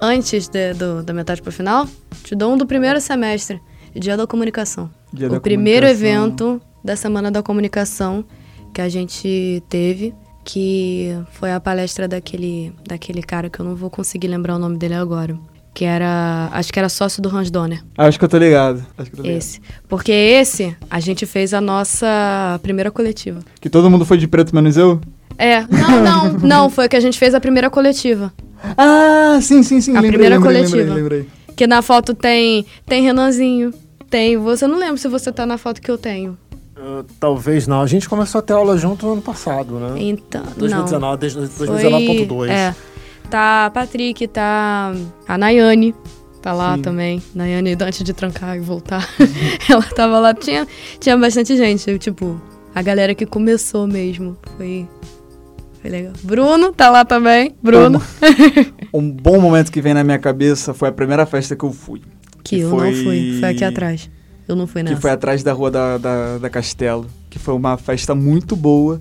Speaker 1: antes de- do, da metade pro final? Te dou um do primeiro semestre, Dia da Comunicação.
Speaker 2: Dia
Speaker 1: o
Speaker 2: da
Speaker 1: primeiro
Speaker 2: comunicação.
Speaker 1: evento da Semana da Comunicação que a gente teve, que foi a palestra daquele, daquele cara que eu não vou conseguir lembrar o nome dele agora. Que era. Acho que era sócio do Hans Donner.
Speaker 2: Acho que eu tô ligado. Acho que eu tô ligado.
Speaker 1: Esse. Porque esse, a gente fez a nossa primeira coletiva.
Speaker 2: Que todo mundo foi de preto menos eu?
Speaker 1: É, não, <laughs> não, não, foi que a gente fez a primeira coletiva.
Speaker 2: Ah, sim, sim, sim.
Speaker 1: A
Speaker 2: lembrei,
Speaker 1: primeira
Speaker 2: lembrei,
Speaker 1: coletiva.
Speaker 2: Lembrei, lembrei.
Speaker 1: Que na foto tem, tem Renanzinho, tem você. Não lembro se você tá na foto que eu tenho.
Speaker 3: Uh, talvez não. A gente começou a ter aula junto no ano passado, né?
Speaker 1: Então, não.
Speaker 3: 2019, desde
Speaker 1: Foi-
Speaker 3: 2019.2.
Speaker 1: É. Tá a Patrick, tá a Nayane. Tá lá
Speaker 2: Sim.
Speaker 1: também. Nayane, antes de trancar e voltar. <laughs> ela tava lá. Tinha, tinha bastante gente. Tipo, a galera que começou mesmo. Foi. Foi legal. Bruno tá lá também. Bruno.
Speaker 2: Um bom momento que vem na minha cabeça foi a primeira festa que eu fui.
Speaker 1: Que,
Speaker 2: Que
Speaker 1: eu
Speaker 2: foi-
Speaker 1: não fui. Foi aqui atrás. Eu não fui nessa.
Speaker 2: Que foi atrás da rua da, da, da Castelo. Que foi uma festa muito boa.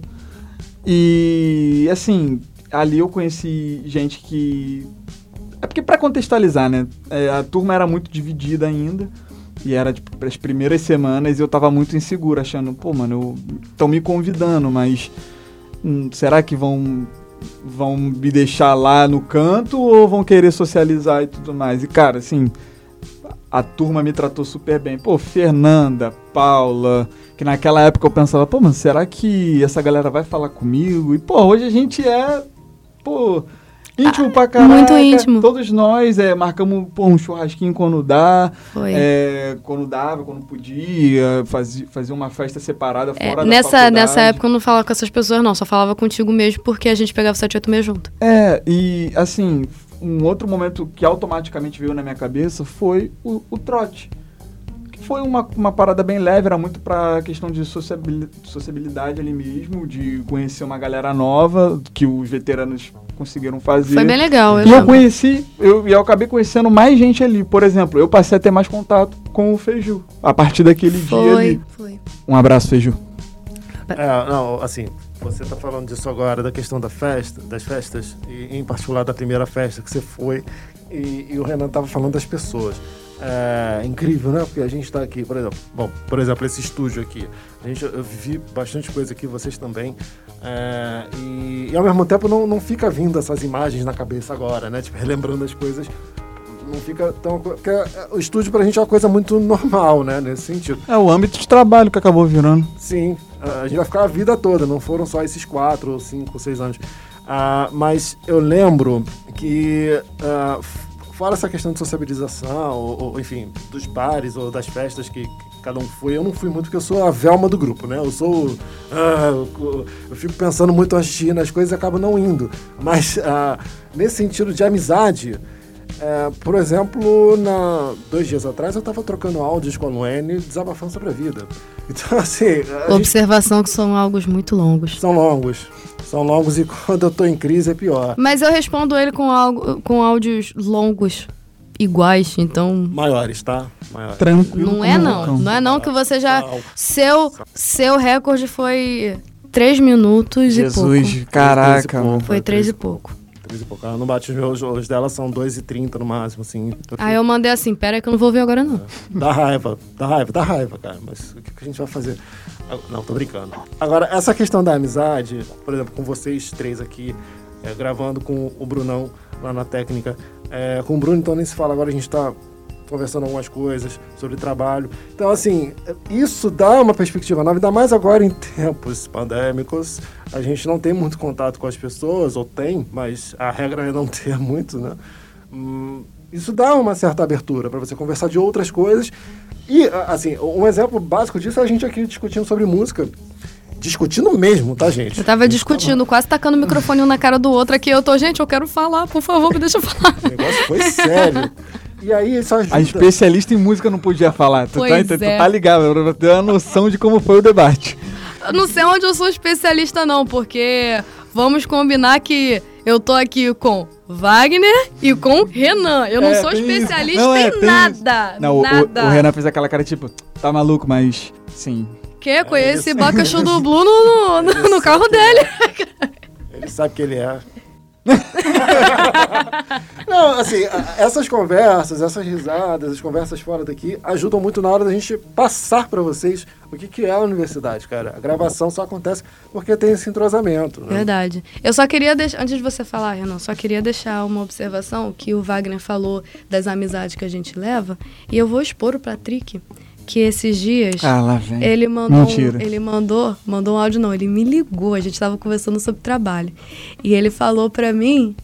Speaker 2: E, assim, ali eu conheci gente que. É porque, pra contextualizar, né? é, a turma era muito dividida ainda. E era, tipo, pras primeiras semanas e eu tava muito inseguro, achando, pô, mano, estão me convidando, mas. hum, será que vão. Vão me deixar lá no canto ou vão querer socializar e tudo mais? E, cara, assim, a turma me tratou super bem. Pô, Fernanda, Paula, que naquela época eu pensava, pô, mano, será que essa galera vai falar comigo? E, pô, hoje a gente é, pô, íntimo pra caraca.
Speaker 1: muito íntimo.
Speaker 2: Todos nós é, marcamos pô, um churrasquinho quando dá,
Speaker 1: Foi.
Speaker 2: é, quando dava, quando podia, fazia, fazia uma festa separada
Speaker 1: É,
Speaker 2: fora da
Speaker 1: nessa,
Speaker 2: faculdade.
Speaker 1: nessa época eu não falava com essas pessoas, não. Só falava contigo mesmo porque a gente pegava o 786 junto.
Speaker 2: É, e assim, um outro momento que automaticamente veio na minha cabeça foi o, o trote. Que foi uma, uma parada bem leve, era muito pra questão de sociabili- sociabilidade ali mesmo, de conhecer uma galera nova, que os veteranos conseguiram fazer.
Speaker 1: Foi bem legal, eu
Speaker 2: E eu conheci, eu, e eu acabei conhecendo mais gente ali. Por exemplo, eu passei a ter mais contato com o Feiju. A partir daquele dia
Speaker 1: Foi,
Speaker 2: ali.
Speaker 1: foi.
Speaker 2: Um abraço, Feiju.
Speaker 3: É, não, assim, você tá falando disso agora, da questão da festa, das festas, e em particular da primeira festa que você foi, e, e o Renan tava falando das pessoas. É incrível, né? Porque a gente tá aqui, por exemplo, bom, por exemplo, esse estúdio aqui. A gente, eu vivi bastante coisa aqui, vocês também. É, e, e ao mesmo tempo não, não fica vindo essas imagens na cabeça agora, né? Tipo, relembrando as coisas. Não fica tão. Porque é, o estúdio pra gente é uma coisa muito normal, né? Nesse sentido.
Speaker 2: É o âmbito de trabalho que acabou virando.
Speaker 3: Sim, a gente vai ficar a vida toda, não foram só esses quatro, ou cinco, ou seis anos. Ah, mas eu lembro que, f- fora essa questão de sociabilização, ou, ou, enfim, dos bares ou das festas que, que cada um foi. Eu não fui muito porque eu sou a Velma do grupo, né? Eu sou. ah, eu, eu fico pensando muito antes de ir nas coisas e acabo não indo. Mas nesse sentido de amizade. É, por exemplo, na, dois dias atrás eu tava trocando áudios com a Luene desabafando sobre a vida. <laughs> Então, assim, a gente
Speaker 1: Observação que são algos muito longos.
Speaker 3: são longos. São longos e <laughs> quando eu tô em crise é pior.
Speaker 1: Mas eu respondo ele com, algo, com áudios longos iguais, então.
Speaker 3: Maiores, tá? Maiores.
Speaker 2: Tranquilo.
Speaker 1: Não é não. Não é não que você já. Seu, seu recorde foi 3 minutos e
Speaker 2: Jesus, caraca,
Speaker 3: e
Speaker 2: mano.
Speaker 3: pouco.
Speaker 1: Foi 3 e pouco.
Speaker 3: Três e pouco. Ela não bate os meus, os dela são 2,30 no máximo, assim. Eu
Speaker 1: Aí eu mandei assim, pera que eu não vou ver agora não.
Speaker 3: Dá raiva, dá raiva, dá raiva, cara. Mas o que, que a gente vai fazer? Ah, Não, tô brincando. Agora, essa questão da amizade, por exemplo, com vocês três aqui, é, gravando com o Brunão lá na técnica. É, com o Bruno, então nem se fala, agora a gente tá conversando algumas coisas sobre trabalho. Então, assim, isso dá uma perspectiva nova, ainda mais agora em <laughs> tempos pandêmicos. A gente não tem muito contato com as pessoas, ou tem, mas a regra é não ter <laughs> muito, né? Hum, isso dá uma certa abertura para você conversar de outras coisas. E, assim, um exemplo básico disso é a gente aqui discutindo sobre música. Discutindo mesmo, tá, gente?
Speaker 1: Eu tava discutindo, quase tacando o microfone um na cara do outro aqui. Eu tô, gente, eu quero falar, por favor, me deixa eu <laughs> falar.
Speaker 3: O negócio foi sério. E aí, isso ajuda.
Speaker 2: A especialista em música não podia falar. Tu,
Speaker 1: Pois
Speaker 2: tá,
Speaker 1: é.
Speaker 2: tu tá ligado, pra ter uma noção de como foi o debate.
Speaker 1: Eu não sei onde eu sou especialista, não, porque vamos combinar que eu tô aqui com Wagner e com Renan. Eu não
Speaker 2: É,
Speaker 1: sou especialista
Speaker 2: Não, é,
Speaker 1: em nada.
Speaker 2: Não, o- o,
Speaker 1: nada.
Speaker 2: o Renan fez aquela cara tipo, tá maluco, mas sim.
Speaker 1: Que? Conheci Bacachu do Blue no, no, no- no carro dele.
Speaker 3: Ele sabe que ele é. <laughs> Não, assim, essas conversas, essas risadas, as conversas fora daqui ajudam muito na hora da gente passar pra vocês o que, que é a universidade, cara. A gravação só acontece porque tem esse entrosamento. Né?
Speaker 1: Verdade. Eu só queria deixar, antes de você falar, Renan, só queria deixar uma observação que o Wagner falou das amizades que a gente leva. E eu vou expor o Patrick que esses dias.
Speaker 2: Ah, lá vem.
Speaker 1: Ele mandou, um-
Speaker 2: Mentira.
Speaker 1: ele mandou, mandou um áudio não, ele me ligou, a gente tava conversando sobre trabalho. E ele falou pra mim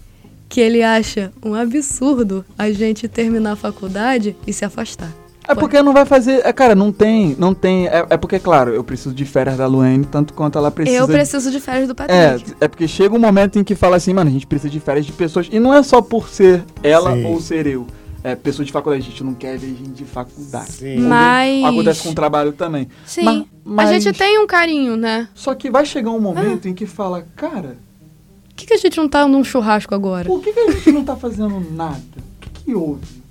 Speaker 1: que ele acha um absurdo a gente terminar a faculdade e se afastar.
Speaker 2: É porque não vai fazer. É, cara, não tem. Não tem. É, é porque, claro, eu preciso de férias da Luane, tanto quanto ela precisa.
Speaker 1: eu
Speaker 2: de-
Speaker 1: preciso de férias do
Speaker 2: É,
Speaker 1: Patrick.
Speaker 2: é porque chega um momento em que fala assim, mano, a gente precisa de férias de pessoas. E não é só por ser ela
Speaker 3: Sim.
Speaker 2: ou ser eu. É pessoa de faculdade. A gente não quer ver gente de faculdade.
Speaker 3: Sim.
Speaker 1: Mas-
Speaker 2: Acontece com o trabalho também.
Speaker 1: Sim.
Speaker 2: Ma- mas-
Speaker 1: A gente tem um carinho, né?
Speaker 2: Só que vai chegar um momento em que fala, cara,
Speaker 1: Por que, que a gente não tá num churrasco agora?
Speaker 2: por que, que a gente não tá fazendo nada? O que, que houve?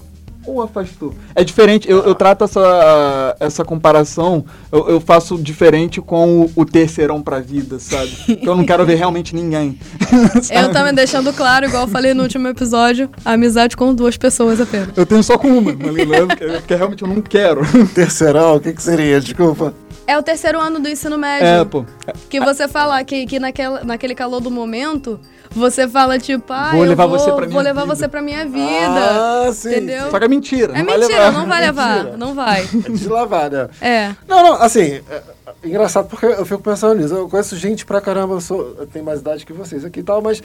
Speaker 2: Ou afastou? É diferente, eu, eu trato essa, essa comparação, eu, eu faço diferente com o, o terceirão pra vida, sabe? Porque eu não quero ver realmente ninguém. <laughs>
Speaker 1: Eu também deixando claro, igual eu falei no último episódio, a amizade com duas pessoas apenas.
Speaker 2: Eu tenho só com uma, Malila, porque, porque realmente eu não quero. <laughs>
Speaker 3: Terceirão, o que, que seria? Desculpa.
Speaker 1: É o terceiro ano do ensino médio.
Speaker 2: É, pô.
Speaker 1: Que você fala que, que naquela, naquele calor do momento, você fala tipo, ah,
Speaker 2: Vou
Speaker 1: eu
Speaker 2: levar
Speaker 1: vou,
Speaker 2: você pra minha
Speaker 1: vou levar
Speaker 2: vida.
Speaker 1: você pra minha vida.
Speaker 3: Ah, sim.
Speaker 1: entendeu?
Speaker 2: Só que é mentira.
Speaker 1: É
Speaker 2: não vai
Speaker 1: mentira,
Speaker 2: levar.
Speaker 1: não vai
Speaker 3: É
Speaker 1: levar.
Speaker 3: mentira.
Speaker 1: Não vai. <laughs>
Speaker 3: É deslavada.
Speaker 1: É.
Speaker 3: Não, não, assim, é, é engraçado porque eu fico pensando nisso. Eu conheço gente pra caramba, eu, sou, eu tenho mais idade que vocês aqui e tal, mas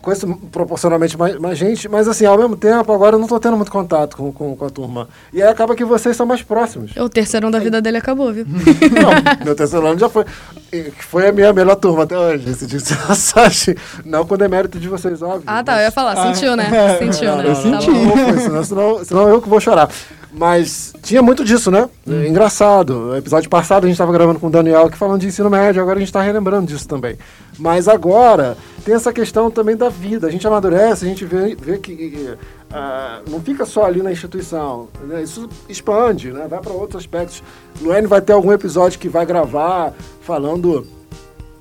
Speaker 3: conheço proporcionalmente mais, mais gente, mas assim, ao mesmo tempo, agora eu não tô tendo muito contato com, com, com a turma. E aí acaba que vocês são mais próximos.
Speaker 1: O terceiro ano da vida dele acabou, viu? <laughs>
Speaker 3: Não, meu terceiro ano já foi. que Foi a minha melhor turma até hoje, esse dia de. <laughs> Não com demérito de vocês, óbvio.
Speaker 1: Ah, tá. Eu ia falar. Sentiu, né? <laughs>
Speaker 2: é,
Speaker 1: Sentiu, né?
Speaker 3: não,
Speaker 1: Tá
Speaker 2: senti.
Speaker 1: bom.
Speaker 3: foi, senão, senão, senão eu que vou chorar. Mas tinha muito disso, né? É Engraçado. No episódio passado a gente estava gravando com o Daniel aqui falando de ensino médio, agora a gente está relembrando disso também. Mas agora tem essa questão também da vida. A gente amadurece, a gente vê, vê que ah, não fica só ali na instituição. né? Isso expande, né? vai para outros aspectos. Luane vai ter algum episódio que vai gravar falando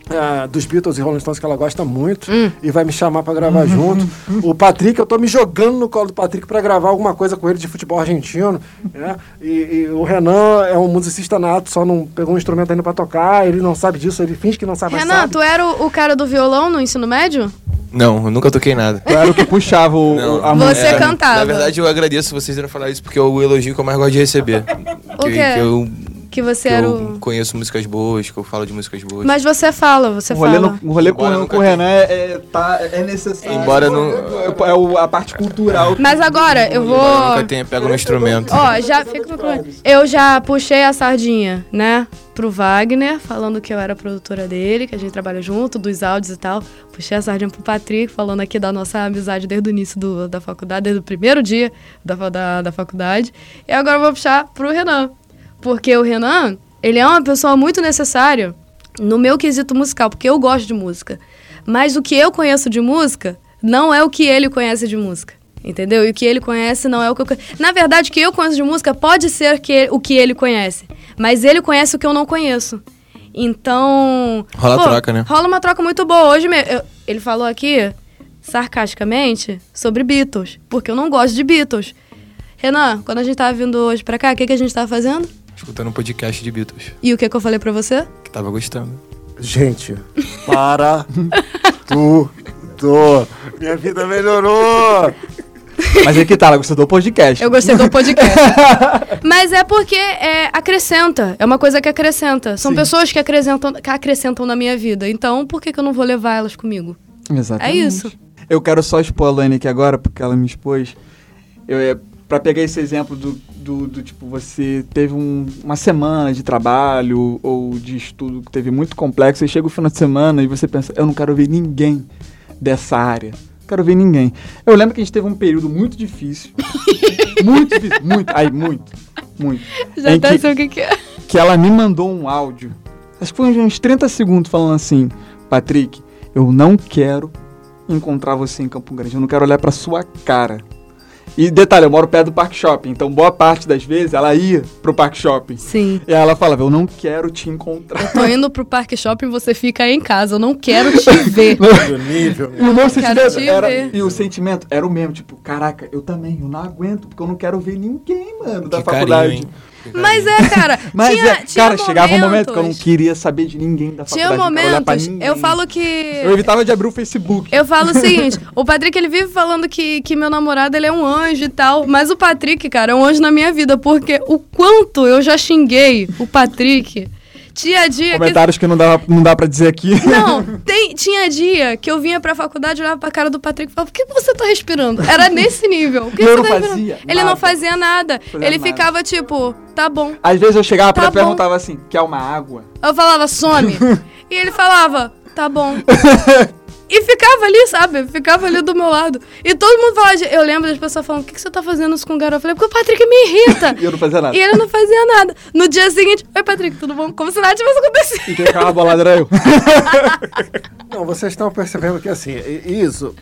Speaker 3: ah, dos Beatles e Rolling Stones que ela gosta muito e vai me chamar pra gravar junto. O Patrick, eu tô me jogando no colo do Patrick pra gravar alguma coisa com ele de futebol argentino. Né? E, e o Renan é um musicista nato, só não pegou um instrumento ainda pra tocar, ele não sabe disso, ele finge que não sabe,
Speaker 1: Renan,
Speaker 3: sabe.
Speaker 1: tu era o, o cara do violão no ensino médio?
Speaker 4: Não, eu nunca toquei nada.
Speaker 2: Eu era o que puxava o,
Speaker 4: Não.
Speaker 2: a
Speaker 1: Você
Speaker 2: música.
Speaker 4: É,
Speaker 1: cantava.
Speaker 4: Na verdade, eu agradeço vocês terem falar isso, porque é o elogio que eu mais gosto de receber.
Speaker 1: O
Speaker 4: que,
Speaker 1: quê?
Speaker 4: que eu
Speaker 1: Que você
Speaker 4: que
Speaker 1: era
Speaker 4: eu
Speaker 1: o.
Speaker 4: conheço músicas boas, que eu falo de músicas boas.
Speaker 1: Mas você fala, você
Speaker 2: O rolê,
Speaker 1: fala.
Speaker 2: no, o rolê com,
Speaker 4: Embora
Speaker 2: com o Renan é, é, tá, é necessário.
Speaker 4: Embora não-
Speaker 2: É, o- a parte cultural.
Speaker 1: Mas agora, eu vou.
Speaker 4: Embora eu nunca tenha pego no instrumento.
Speaker 1: Ó, já fica com- Eu já puxei a sardinha, né? Pro Wagner, falando que eu era produtora dele, que a gente trabalha junto, dos áudios e tal. Puxei a sardinha pro Patrick, falando aqui da nossa amizade desde o início do- da faculdade, desde o primeiro dia da, da, da faculdade. E agora eu vou puxar pro Renan. Porque o Renan, ele é uma pessoa muito necessária no meu quesito musical, porque eu gosto de música. Mas o que eu conheço de música não é o que ele conhece de música. Entendeu? E o que ele conhece não é o que eu conheço. Na verdade, o que eu conheço de música pode ser que, o que ele conhece. Mas ele conhece o que eu não conheço. Então.
Speaker 4: Rola troca, né?
Speaker 1: Rola uma troca muito boa. Hoje me- eu- ele falou aqui, sarcasticamente, sobre Beatles. Porque eu não gosto de Beatles. Renan, quando a gente tava vindo hoje pra cá, o que, que a gente tava fazendo?
Speaker 4: Escutando um podcast de Beatles,
Speaker 1: E o que, que eu falei pra você?
Speaker 4: que tava gostando.
Speaker 3: Gente, <laughs> para tudo. Minha vida melhorou.
Speaker 2: Mas é que tá, ela gostou do podcast.
Speaker 1: Eu gostei do <laughs> podcast. Mas é porque é, acrescenta. É uma coisa que acrescenta. São
Speaker 2: Sim.
Speaker 1: pessoas que acrescentam, que acrescentam na minha vida. Então, por que, que eu não vou levar elas comigo?
Speaker 2: Exatamente.
Speaker 1: É isso.
Speaker 2: Eu quero só expor a Laine aqui agora, porque ela me expôs. Eu, é, pra pegar esse exemplo do, do, do tipo, você teve um- uma semana de trabalho ou de estudo que teve muito complexo, e chega o final de semana e você pensa, eu não quero ver ninguém dessa área. Não quero ver ninguém. Eu lembro que a gente teve um período muito difícil. <laughs> muito difícil. Muito. Aí, muito. Muito.
Speaker 1: Já até
Speaker 2: que-
Speaker 1: o que, que é.
Speaker 2: que ela me mandou um áudio. Acho que foi uns 30 segundos falando assim: Patrick, eu não quero encontrar você em Campo Grande. Eu não quero olhar pra sua cara. E detalhe, eu moro perto do Parque Shopping, então boa parte das vezes ela ia pro Parque Shopping.
Speaker 1: Sim.
Speaker 2: E aí ela falava: Eu não quero te encontrar.
Speaker 1: Tô indo pro parque shopping, você fica aí em casa. Eu não <laughs> quero te ver.
Speaker 3: Do nível.
Speaker 2: E o meu
Speaker 1: quero
Speaker 2: sentimento
Speaker 1: te
Speaker 2: era,
Speaker 1: ver.
Speaker 2: e o sentimento era o mesmo, tipo, caraca, eu também, eu não aguento, porque eu não quero ver ninguém, mano, da
Speaker 4: Que
Speaker 2: faculdade.
Speaker 4: carinho, hein? Que
Speaker 1: Mas é, cara. <laughs>
Speaker 2: Mas
Speaker 1: tinha,
Speaker 2: é,
Speaker 1: tinha
Speaker 2: cara, chegava um momento que eu não queria saber de ninguém da
Speaker 1: Tinha
Speaker 2: faculdade. pra
Speaker 1: momentos.
Speaker 2: ninguém.
Speaker 1: Eu falo que.
Speaker 2: Eu evitava de abrir o Facebook.
Speaker 1: Eu falo o seguinte, o Patrick ele vive falando que, que meu namorado ele é um anjo e tal, mas o Patrick, cara, é um anjo na minha vida, porque o quanto eu já xinguei o Patrick. Tinha dia que
Speaker 2: Comentários que não dá, não dá pra dizer aqui.
Speaker 1: não, <laughs> tem, tinha dia que eu vinha pra faculdade, olhava pra cara do Patrick e falava, por que você tá respirando? Era nesse nível. Por que
Speaker 2: eu
Speaker 1: você
Speaker 2: não
Speaker 1: tá respirando?"
Speaker 2: fazia
Speaker 1: Ele não
Speaker 2: nada.
Speaker 1: fazia nada.
Speaker 2: Fazia
Speaker 1: ele
Speaker 2: nada.
Speaker 1: ficava tipo, tá bom.
Speaker 2: Às vezes eu chegava pra
Speaker 1: Tá
Speaker 2: ele e perguntava assim, quer uma água?
Speaker 1: Eu falava, some. <laughs> e ele falava, tá bom. <laughs> E ficava ali, sabe? Ficava ali do meu lado. E todo mundo falava. Eu lembro das pessoas falando: o que, que você tá fazendo isso com o garoto? Eu falei: porque o Patrick me irrita. <laughs>
Speaker 2: E eu não fazia nada.
Speaker 1: e ele não fazia nada. No dia seguinte: Oi, Patrick, tudo bom? Como se nada tivesse acontecido.
Speaker 2: E quem ficava bolado era eu. <laughs>
Speaker 3: Não, vocês estão percebendo que assim, isso,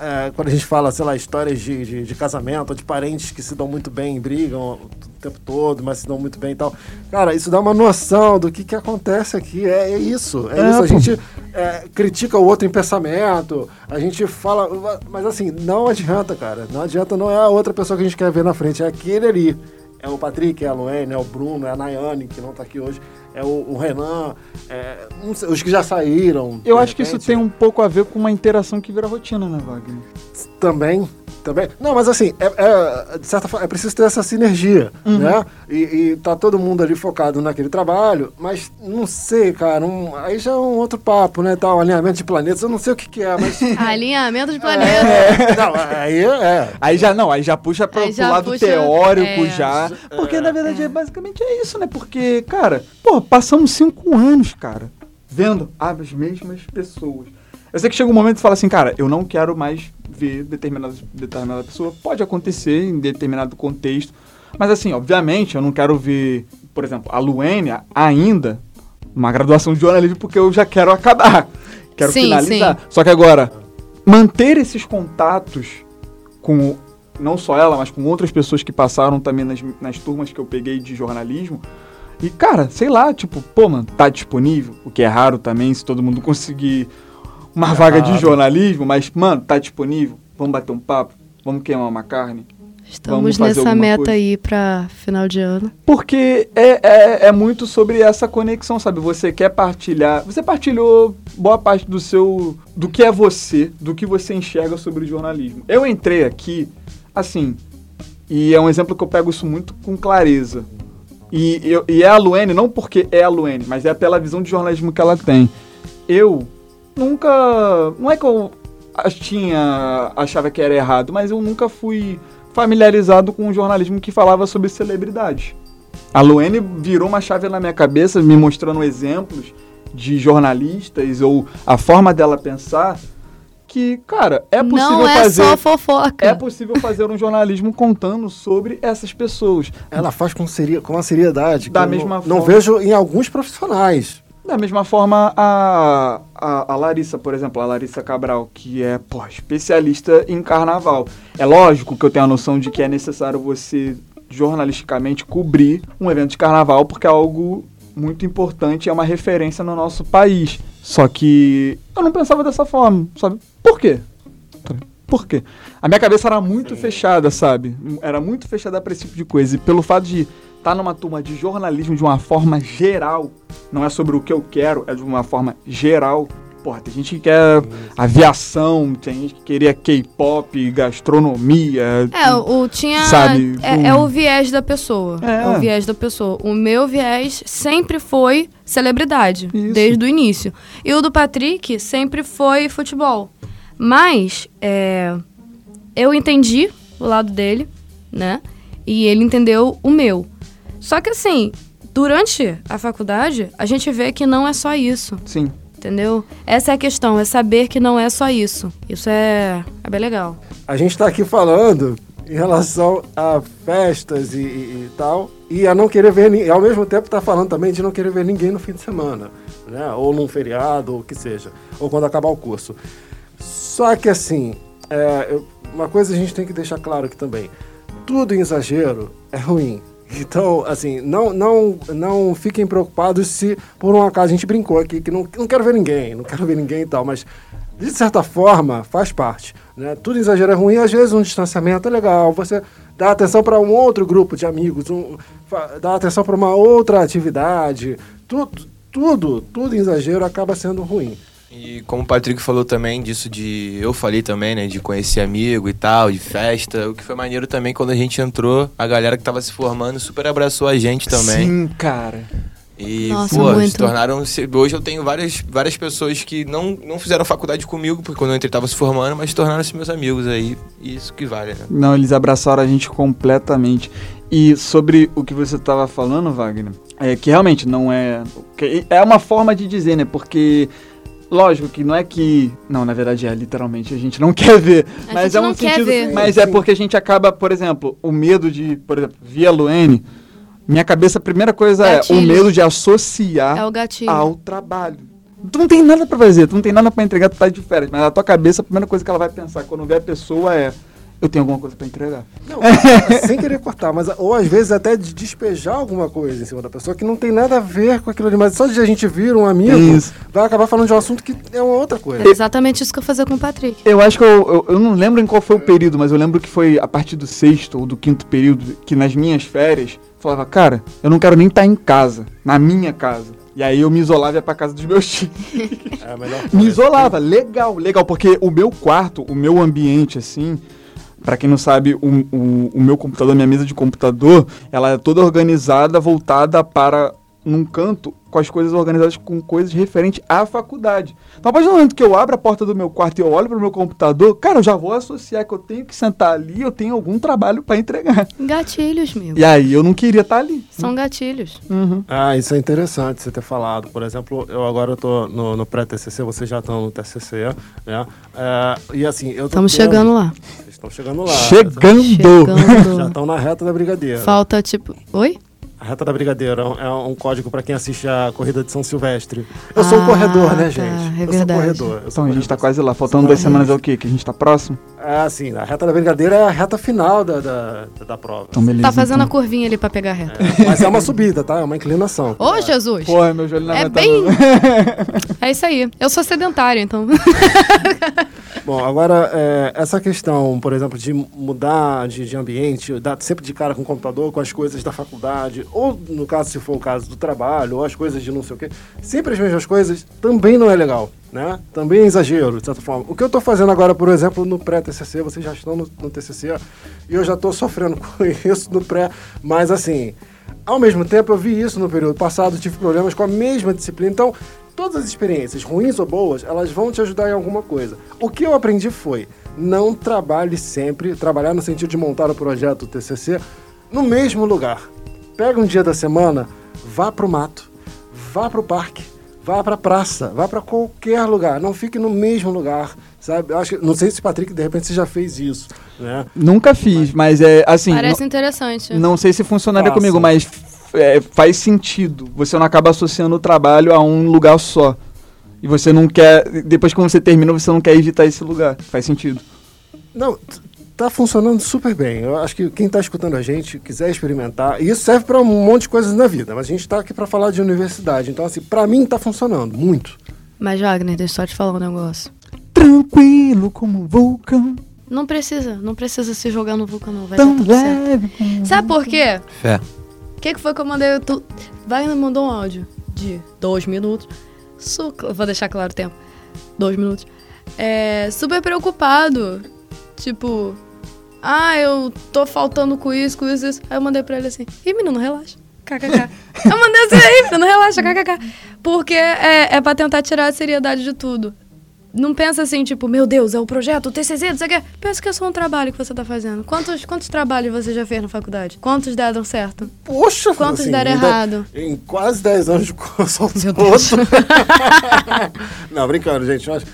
Speaker 3: é, quando a gente fala, sei lá, histórias de, de, de casamento, de parentes que se dão muito bem, brigam o tempo todo, mas se dão muito bem e tal. Cara, isso dá uma noção do que, que acontece aqui. É, é isso. É,
Speaker 2: É,
Speaker 3: isso. A
Speaker 2: pô.
Speaker 3: gente é, critica o outro em pensamento, a gente fala. Mas assim, não adianta, cara. Não adianta, não é a outra pessoa que a gente quer ver na frente, é aquele ali. É o Patrick, é a Luene, é o Bruno, é a Nayane, que não tá aqui hoje, é o, o Renan, é, sei, os que já saíram.
Speaker 2: Eu acho que isso
Speaker 3: repente.
Speaker 2: tem um pouco a ver com uma interação que vira rotina, né, Wagner?
Speaker 3: Também, também. Não, mas assim, é, é, de certa forma, é preciso ter essa sinergia,
Speaker 2: Uhum.
Speaker 3: né? E, e tá todo mundo ali focado naquele trabalho, mas não sei, cara, um- aí já é um outro papo, né? Tal, alinhamento de planetas, eu não sei o que, que é, mas. <laughs>
Speaker 1: Alinhamento de planeta.
Speaker 3: É, <laughs> não, aí é.
Speaker 2: Aí já não, aí já puxa pro,
Speaker 1: Aí
Speaker 2: pro lado
Speaker 1: puxa-
Speaker 2: teórico
Speaker 1: é.
Speaker 2: já. Porque na verdade é basicamente é isso, né? Porque, cara, pô, passamos cinco anos, cara, vendo as mesmas pessoas. Eu sei que chega um momento você fala assim, cara, eu não quero mais ver determinada, determinada pessoa. Pode acontecer em determinado contexto. Mas assim, obviamente, eu não quero ver, por exemplo, a Luênia ainda numa graduação de jornalismo porque eu já quero acabar. Quero
Speaker 1: Sim,
Speaker 2: finalizar.
Speaker 1: sim.
Speaker 2: Só que agora, manter esses contatos com não só ela, mas com outras pessoas que passaram também nas, nas turmas que eu peguei de jornalismo. E, cara, sei lá, tipo, pô, mano, tá disponível, o que é raro também, se todo mundo <laughs> conseguir uma vaga de jornalismo, mas, mano, tá disponível, vamos bater um papo, vamos queimar uma carne.
Speaker 1: Estamos nessa meta
Speaker 2: coisa.
Speaker 1: aí pra final de ano.
Speaker 2: Porque é, é, é muito sobre essa conexão, sabe? Você quer partilhar. Você partilhou boa parte do seu. do que é você, do que você enxerga sobre o jornalismo. Eu entrei aqui, assim, e é um exemplo que eu pego isso muito com clareza. E, eu- e é a Luene, não porque é a Luene, mas é pela visão de jornalismo que ela tem. Eu nunca. Não é que eu tinha. achava que era errado, mas eu nunca fui familiarizado com um jornalismo que falava sobre celebridades. A Luene virou uma chave na minha cabeça, me mostrando exemplos de jornalistas ou a forma dela pensar. Que, cara, é possível
Speaker 1: Não é
Speaker 2: fazer.
Speaker 1: só fofoca.
Speaker 2: É possível fazer um jornalismo contando sobre essas pessoas.
Speaker 3: Ela faz com, seri com uma seriedade
Speaker 2: Da
Speaker 3: que eu
Speaker 2: mesma
Speaker 3: não, não
Speaker 2: forma.
Speaker 3: vejo em alguns profissionais.
Speaker 2: Da mesma forma, a, a, a Larissa, por exemplo, a Larissa Cabral, que é pô, especialista em carnaval. É lógico que eu tenho a noção de que é necessário você jornalisticamente cobrir um evento de carnaval, porque é algo muito importante, é uma referência no nosso país. Só que eu não pensava dessa forma, sabe? Por quê? Por quê? A minha cabeça era muito fechada, sabe? Era muito fechada para esse tipo de coisa. E pelo fato de estar numa turma de jornalismo de uma forma geral, não é sobre o que eu quero, é de uma forma geral. Porra, tem gente que quer aviação, tem gente que queria K-pop, gastronomia.
Speaker 1: É, o, o tinha.
Speaker 2: Sabe,
Speaker 1: é,
Speaker 2: um-
Speaker 1: é o viés da pessoa.
Speaker 2: É.
Speaker 1: É. o viés da pessoa. O meu viés sempre foi celebridade,
Speaker 2: Isso.
Speaker 1: desde o início. E o do Patrick sempre foi futebol. Mas é, eu entendi o lado dele, né? E ele entendeu o meu. Só que assim, durante a faculdade, a gente vê que não é só isso.
Speaker 2: Sim.
Speaker 1: Entendeu? Essa é a questão, é saber que não é só isso. Isso é, é bem legal.
Speaker 3: A gente está aqui falando em relação a festas e, e- e tal, e a não querer ver ninguém. Ao mesmo tempo, tá falando também de não querer ver ninguém no fim de semana, né? Ou num feriado, ou o que seja, ou quando acabar o curso. Só que assim, é, uma coisa a gente tem que deixar claro aqui também: tudo em exagero é ruim. Então, assim, não, não, não fiquem preocupados se por um acaso a gente brincou aqui que não, não quero ver ninguém, não quero ver ninguém e tal, mas de certa forma faz parte. Né? Tudo exagero é ruim, às vezes um distanciamento é legal, você dá atenção para um outro grupo de amigos, um, dá atenção para uma outra atividade, tudo, tudo, tudo exagero acaba sendo ruim.
Speaker 4: E como o Patrick falou também disso de. Eu falei também, né? De conhecer amigo e tal, de festa. O que foi maneiro também quando a gente entrou, a galera que tava se formando super abraçou a gente também.
Speaker 2: Sim, cara.
Speaker 4: E,
Speaker 1: Nossa,
Speaker 4: pô,
Speaker 1: muito.
Speaker 4: se tornaram. se- Hoje eu tenho várias, várias pessoas que não, não fizeram faculdade comigo, porque quando eu entrei tava se formando, mas tornaram-se meus amigos aí. E isso que vale, né?
Speaker 2: Não, eles abraçaram a gente completamente. E sobre o que você estava falando, Wagner, é que realmente não é. É uma forma de dizer, né? Porque. Lógico que não é que. Não, na verdade é, literalmente, a gente não <laughs> quer ver.
Speaker 1: A
Speaker 2: mas
Speaker 1: gente
Speaker 2: é um
Speaker 1: não quer
Speaker 2: sentido.
Speaker 1: ver.
Speaker 2: Mas é porque a gente acaba, por exemplo, o medo de, por exemplo, via Luene, minha cabeça, a primeira coisa é
Speaker 1: Gatilho.
Speaker 2: o medo de associar
Speaker 1: É
Speaker 2: ao trabalho. Tu não tem nada pra fazer, tu não tem nada pra entregar, tu tá de férias. Mas na tua cabeça, a primeira coisa que ela vai pensar quando vê a pessoa é: eu tenho alguma coisa pra entregar.
Speaker 3: Não, sem querer cortar, mas ou às vezes até de despejar alguma coisa em cima da pessoa que não tem nada a ver com aquilo ali, mas só de a gente vir um amigo,
Speaker 2: Isso.
Speaker 3: vai acabar falando de um assunto que é uma outra coisa.
Speaker 1: É exatamente isso que eu fazia com o Patrick.
Speaker 2: Eu acho que eu, eu, eu não lembro em qual foi o período, mas eu lembro que foi a partir do sexto ou do quinto período que nas minhas férias falava, cara, eu não quero nem estar em casa, na minha casa. E aí eu me isolava e ia pra casa dos meus <laughs> tios.
Speaker 3: É
Speaker 2: Me isolava, legal, legal, porque o meu quarto, o meu ambiente, assim, pra quem não sabe, o, o, o meu computador, minha mesa de computador, ela é toda organizada, voltada para num canto com as coisas organizadas com coisas referentes à faculdade. Então, a partir do momento que eu abro a porta do meu quarto e eu olho pro meu computador, cara, eu já vou associar que eu tenho que sentar ali, eu tenho algum trabalho pra entregar.
Speaker 1: Gatilhos, amigo.
Speaker 2: E aí eu não queria estar ali.
Speaker 1: São gatilhos.
Speaker 2: Uhum.
Speaker 3: Ah, isso é interessante você ter falado. Por exemplo, eu agora tô no, no pré-TCC, vocês já estão no TCC, né? É, e assim, eu tô
Speaker 1: Estamos
Speaker 3: tendo-
Speaker 1: chegando lá.
Speaker 3: Estão chegando lá.
Speaker 2: Chegando!
Speaker 3: Já
Speaker 1: Chegando.
Speaker 3: estão na reta da Brigadeira.
Speaker 1: Falta tipo. Oi?
Speaker 3: A reta da Brigadeira é um- é código para quem assiste a corrida de São Silvestre. Eu sou um
Speaker 1: Ah,
Speaker 3: corredor, né,
Speaker 1: tá,
Speaker 3: gente?
Speaker 1: é
Speaker 3: eu
Speaker 1: verdade.
Speaker 3: sou corredor. Eu sou
Speaker 2: Então, a gente tá
Speaker 3: corredor.
Speaker 2: quase lá. Faltando duas semanas é o quê? Que a gente tá próximo?
Speaker 3: É, assim, a reta da Brigadeira é a reta final da, da, da prova.
Speaker 2: Então, beleza.
Speaker 1: Tá fazendo a
Speaker 2: então.
Speaker 1: curvinha ali pra pegar a reta.
Speaker 3: É, mas é uma subida, tá? É uma inclinação.
Speaker 1: Ô, Jesus!
Speaker 2: Porra, meu joelho não
Speaker 1: É bem. <laughs> É isso aí. Eu sou sedentária, então. <laughs>
Speaker 3: Bom, agora, é, essa questão, por exemplo, de mudar de, de ambiente, dar sempre de cara com o computador, com as coisas da faculdade, ou no caso, se for o caso do trabalho, ou as coisas de não sei o quê, sempre as mesmas coisas, também não é legal, né? Também é exagero, de certa forma. O que eu tô fazendo agora, por exemplo, no pré-TCC, vocês já estão no, no TCC, e eu já tô sofrendo <laughs> com isso no pré, mas assim, Ao mesmo tempo, eu vi isso no período passado, tive problemas com a mesma disciplina. Então, todas as experiências, ruins ou boas, elas vão te ajudar em alguma coisa. O que eu aprendi foi, não trabalhe sempre, trabalhar no sentido de montar o projeto TCC, no mesmo lugar. Pega um dia da semana, vá pro mato, vá pro parque, vá pra praça, vá para qualquer lugar. Não fique no mesmo lugar, sabe? Eu acho que, não sei se Patrick de repente você já fez isso, né?
Speaker 2: Nunca fiz, mas é assim.
Speaker 1: Parece interessante.
Speaker 2: Não sei se funcionaria
Speaker 3: Faça.
Speaker 2: comigo, mas é, faz sentido. Você não acaba associando o trabalho a um lugar só. E você não quer. Depois que você termina, você não quer evitar esse lugar. Faz sentido.
Speaker 3: Não, tá funcionando super bem. Eu acho que quem tá escutando a gente, quiser experimentar, e isso serve para um monte de coisas na vida, mas a gente tá aqui para falar de universidade. Então, assim, para mim tá funcionando muito.
Speaker 1: Mas, Wagner, deixa eu só te falar um negócio.
Speaker 2: Tranquilo como um vulcão,
Speaker 1: Não precisa, não precisa se jogar no vulcão, não. Vai
Speaker 2: tão
Speaker 1: dar tudo certo.
Speaker 2: leve como um
Speaker 1: Sabe por quê?
Speaker 4: Fé.
Speaker 1: O que, que foi que eu mandei? Tu... Wagner mandou um áudio de dois minutos. Su... Vou deixar claro o tempo. Dois minutos. É, super preocupado. Tipo, ah, eu tô faltando com isso, com isso, isso. Aí eu mandei pra ele assim, ih, menino, relaxa. KKK. eu mandei assim, aí, menino, relaxa, kkk. Porque é, é pra tentar tirar a seriedade de tudo. Não pensa assim, tipo, meu Deus, é o projeto, o TCC, não sei o quê. Pensa que é só um trabalho que você tá fazendo. Quantos, quantos trabalhos você já fez na faculdade? Quantos deram certo?
Speaker 3: Poxa,
Speaker 1: Quantos
Speaker 3: assim,
Speaker 1: deram errado?
Speaker 3: Em quase 10 anos de curso <laughs>
Speaker 1: Meu. <laughs>
Speaker 3: Não, brincando, gente. Mas,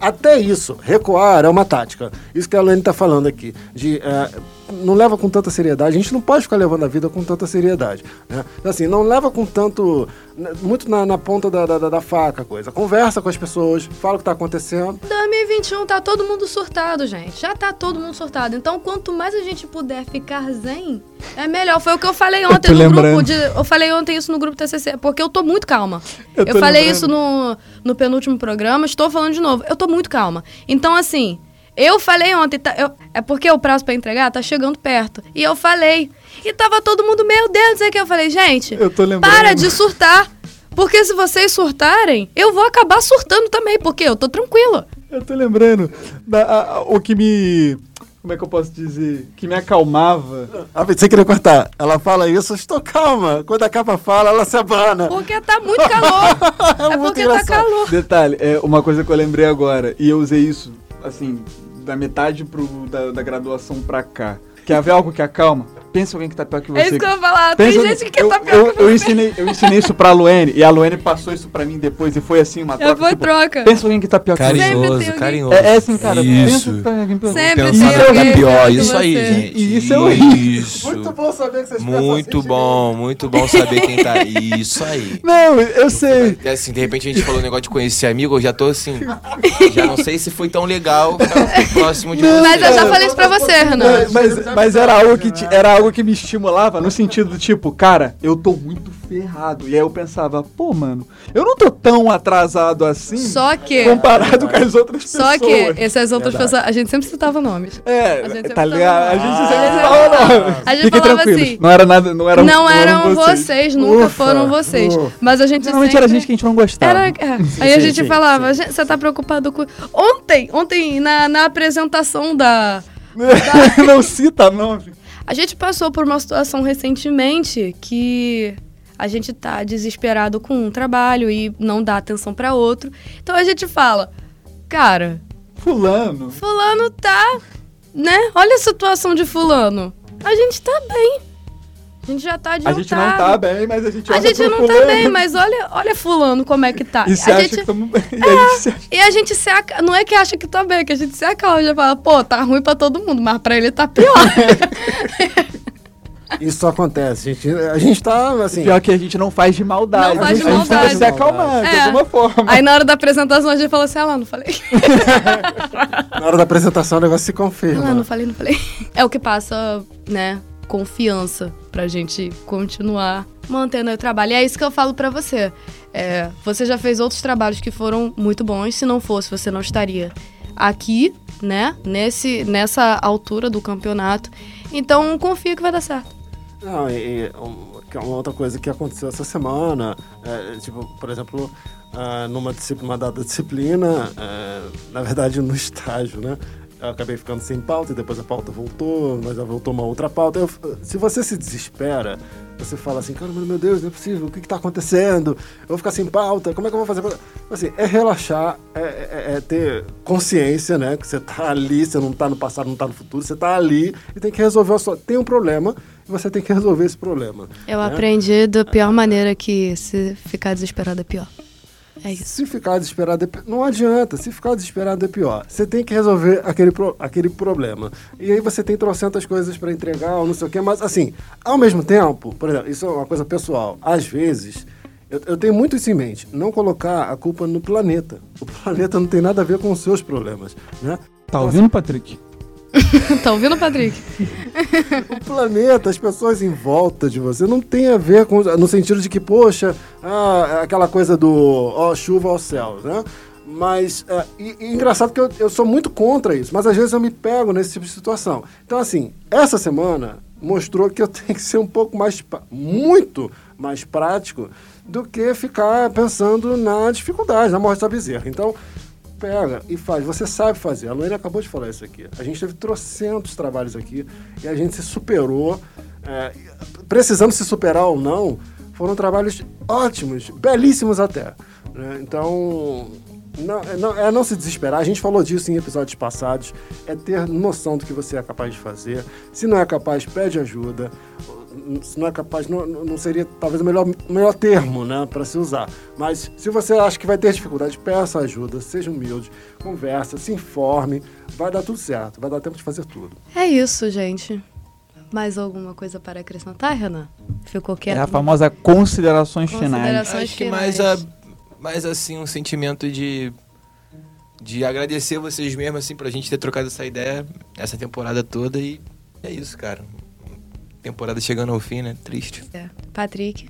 Speaker 3: até isso, recuar é uma tática. Isso que a Luane tá falando aqui. De, eh, não leva com tanta seriedade. A gente não pode ficar levando a vida com tanta seriedade. Né? Então, Assim, não leva com tanto. né, Muito na, na ponta da, da, da faca a coisa. Conversa com as pessoas, fala o que tá acontecendo.
Speaker 1: 2021 tá todo mundo surtado, gente. Já tá todo mundo surtado. Então, quanto mais a gente puder ficar zen, é melhor. Foi o que eu falei ontem
Speaker 2: tô
Speaker 1: no
Speaker 2: lembrando.
Speaker 1: grupo. De, eu falei ontem isso no grupo TCC, porque eu tô muito calma.
Speaker 2: Eu
Speaker 1: Eu, falei
Speaker 2: lembrando.
Speaker 1: isso no, no penúltimo programa, estou falando de novo. Eu tô muito calma. Então, assim, eu falei ontem, tá- eu- é porque o prazo pra entregar tá chegando perto. E eu falei. E tava todo mundo, meu Deus, não sei o que. Eu falei, gente,
Speaker 2: Eu tô lembrando.
Speaker 1: para de surtar. Porque se vocês surtarem, eu vou acabar surtando também, porque eu tô tranquila.
Speaker 2: Eu tô lembrando. da- a- a- o que me. Como é que eu posso dizer? Que me acalmava.
Speaker 3: Ah, sem querer cortar. Ela fala isso, eu estou calma. Quando a capa fala, ela se abana.
Speaker 1: Porque tá muito calor. <laughs> é
Speaker 3: muito
Speaker 1: porque tá
Speaker 3: engraçado.
Speaker 1: calor.
Speaker 2: Detalhe, é uma coisa que eu lembrei agora, e eu usei isso, assim, da metade pro, da, da graduação pra cá. Quer ver algo que acalma? Pensa em alguém que tá pior que você.
Speaker 1: É isso que eu ia falar. Tem
Speaker 2: Pensa-
Speaker 1: gente que
Speaker 2: eu,
Speaker 1: tá pior
Speaker 2: eu,
Speaker 1: que
Speaker 2: eu
Speaker 1: você.
Speaker 2: ensinei, eu ensinei isso pra Luene, e a Luene passou isso pra mim depois, e foi assim, uma
Speaker 1: É,
Speaker 2: troca.
Speaker 1: foi
Speaker 2: tipo,
Speaker 1: troca.
Speaker 2: Pensa em alguém que tá pior que você.
Speaker 1: Tem
Speaker 4: Carinhoso, carinhoso.
Speaker 2: É, é assim, cara.
Speaker 4: Isso.
Speaker 2: Pensa em alguém pior que
Speaker 1: Sempre tem
Speaker 2: é
Speaker 1: alguém
Speaker 4: que é pior,
Speaker 1: que
Speaker 4: isso aí, gente.
Speaker 2: E isso é horrível.
Speaker 4: Isso.
Speaker 3: Muito bom saber que vocês pensam
Speaker 4: Muito
Speaker 3: assim,
Speaker 4: bom, muito bom saber quem tá. Isso aí.
Speaker 2: Não, eu sei.
Speaker 4: É assim, de repente a gente falou um negócio de conhecer amigo, eu já tô assim. Já não sei se foi tão legal próximo de você.
Speaker 1: Mas eu já falei isso pra você, Renan.
Speaker 2: Mas, mas, era, algo que, era algo que me estimulava no sentido do tipo, cara, eu tô muito ferrado. E aí eu pensava, pô, mano, eu não tô tão atrasado assim
Speaker 1: Só que.
Speaker 2: comparado com as outras
Speaker 1: Só
Speaker 2: pessoas.
Speaker 1: que essas outras pessoas. A gente sempre citava nomes. A
Speaker 2: É,
Speaker 1: gente sempre
Speaker 2: tá ligado? A
Speaker 1: falava-
Speaker 2: gente
Speaker 1: Ah.
Speaker 2: sempre falava, não.
Speaker 1: A gente
Speaker 2: Fiquem
Speaker 1: falava
Speaker 2: tranquilos.
Speaker 1: assim,
Speaker 2: Não era nada, não era
Speaker 1: Não eram vocês, nunca
Speaker 3: Ufa,
Speaker 1: foram vocês.
Speaker 3: ufa.
Speaker 1: Mas a gente
Speaker 2: Geralmente
Speaker 1: sempre...
Speaker 2: era gente que a gente não gostava.
Speaker 1: Era, é. Aí a
Speaker 3: Sim,
Speaker 1: gente
Speaker 3: sim,
Speaker 1: falava, "Gente, você tá preocupado com. Ontem, ontem, na, na apresentação da. <laughs>
Speaker 2: não cita nome.
Speaker 1: A gente passou por uma situação recentemente que a gente tá desesperado com um trabalho e não dá atenção pra outro. Então a gente fala, cara,
Speaker 2: Fulano.
Speaker 1: fulano tá, né? Olha a situação de fulano. A gente tá bem. A gente já tá
Speaker 2: A
Speaker 1: adiantado.
Speaker 2: gente não tá bem, mas a gente
Speaker 1: A gente
Speaker 2: pro
Speaker 1: não tá
Speaker 2: fulano
Speaker 1: bem, mas olha, olha fulano como é que tá.
Speaker 2: E se
Speaker 1: a
Speaker 2: acha
Speaker 1: gente,
Speaker 2: que estamos <laughs> bem. E a gente se acha...
Speaker 1: e a gente se aca... Não é que acha que tá bem, é que a gente se acalma. Já fala, pô, tá ruim pra todo mundo, mas pra ele tá pior. <laughs>
Speaker 3: Isso acontece, gente. A gente tá, assim...
Speaker 2: Pior que a gente não faz de maldade.
Speaker 1: Não faz
Speaker 3: de
Speaker 2: a gente tenta
Speaker 3: maldade.
Speaker 2: se acalmar, de
Speaker 1: É.
Speaker 2: alguma forma.
Speaker 1: Aí na hora da apresentação a gente fala assim, ah lá, não falei. <laughs>
Speaker 3: Na hora da apresentação o negócio se
Speaker 1: Ah lá,
Speaker 3: confirma.
Speaker 1: não falei, não falei. É o que passa, né, confiança pra gente continuar mantendo o trabalho. E é isso que eu falo pra você. É, você já fez outros trabalhos que foram muito bons. Se não fosse, você não estaria aqui, né, nesse, nessa altura do campeonato. Então, confia que vai dar certo.
Speaker 3: Não, e, e é uma outra coisa que aconteceu essa semana, é, tipo, por exemplo, ah, numa disciplina, uma dada disciplina, é, na verdade no estágio, né? Acabei ficando sem pauta e depois a pauta voltou, mas já voltou uma outra pauta. Eu- se você se desespera, você fala assim, cara, meu Deus, não é possível, o que está acontecendo? Eu vou ficar sem pauta, como é que eu vou fazer? pra-" Assim, é relaxar, é, é- é ter consciência, né? Que você tá ali, você não tá no passado, não tá no futuro, você tá ali e tem que resolver a sua. Tem um problema e você tem que resolver esse problema.
Speaker 1: Eu
Speaker 3: né?
Speaker 1: aprendi da pior maneira que se ficar desesperado é pior. É isso.
Speaker 3: Se ficar desesperado, é não adianta. Se ficar desesperado é pior. Você tem que resolver aquele, pro- aquele problema. E aí você tem trocentas coisas para entregar, ou não sei o quê. Mas, assim, ao mesmo tempo, por exemplo, isso é uma coisa pessoal. Às vezes, eu, eu tenho muito isso em mente. Não colocar a culpa no planeta. O planeta não tem nada a ver com os seus problemas, né?
Speaker 2: Tá ouvindo, Patrick? <laughs>
Speaker 1: tá ouvindo, Patrick? <laughs>
Speaker 3: O planeta, as pessoas em volta de você, não tem a ver com. No sentido de que, poxa, ah, aquela coisa do ó, chuva ao céu, né? Mas, é, e, e engraçado que eu, eu sou muito contra isso, mas às vezes eu me pego nesse tipo de situação. Então, assim, essa semana mostrou que eu <laughs> tenho que ser um pouco mais, muito mais prático do que ficar pensando na dificuldade, na morte da bezerra. Então, pega e faz. Você sabe fazer. A Luane acabou de falar isso aqui. A gente teve trocentos trabalhos aqui e a gente se superou. É, precisando se superar ou não, foram trabalhos ótimos, belíssimos até. né? Então, não, é, não, é não se desesperar. A gente falou disso em episódios passados. É ter noção do que você é capaz de fazer. Se não é capaz, pede ajuda. Se não é capaz, não, não seria talvez o melhor, melhor termo né, para se usar. Mas se você acha que vai ter dificuldade, peça ajuda, seja humilde, conversa, se informe. Vai dar tudo certo, vai dar tempo de fazer tudo.
Speaker 1: É isso, gente. Mais alguma coisa para acrescentar, Renan? Ficou
Speaker 2: É
Speaker 1: quieto?
Speaker 2: a famosa considerações finais.
Speaker 1: Considerações
Speaker 4: Acho que
Speaker 1: finais.
Speaker 4: mais, a, mais assim, um sentimento de, de agradecer vocês mesmos, assim, pra gente ter trocado essa ideia essa temporada toda e é isso, cara. Temporada chegando ao fim, né? Triste.
Speaker 1: É. Patrick.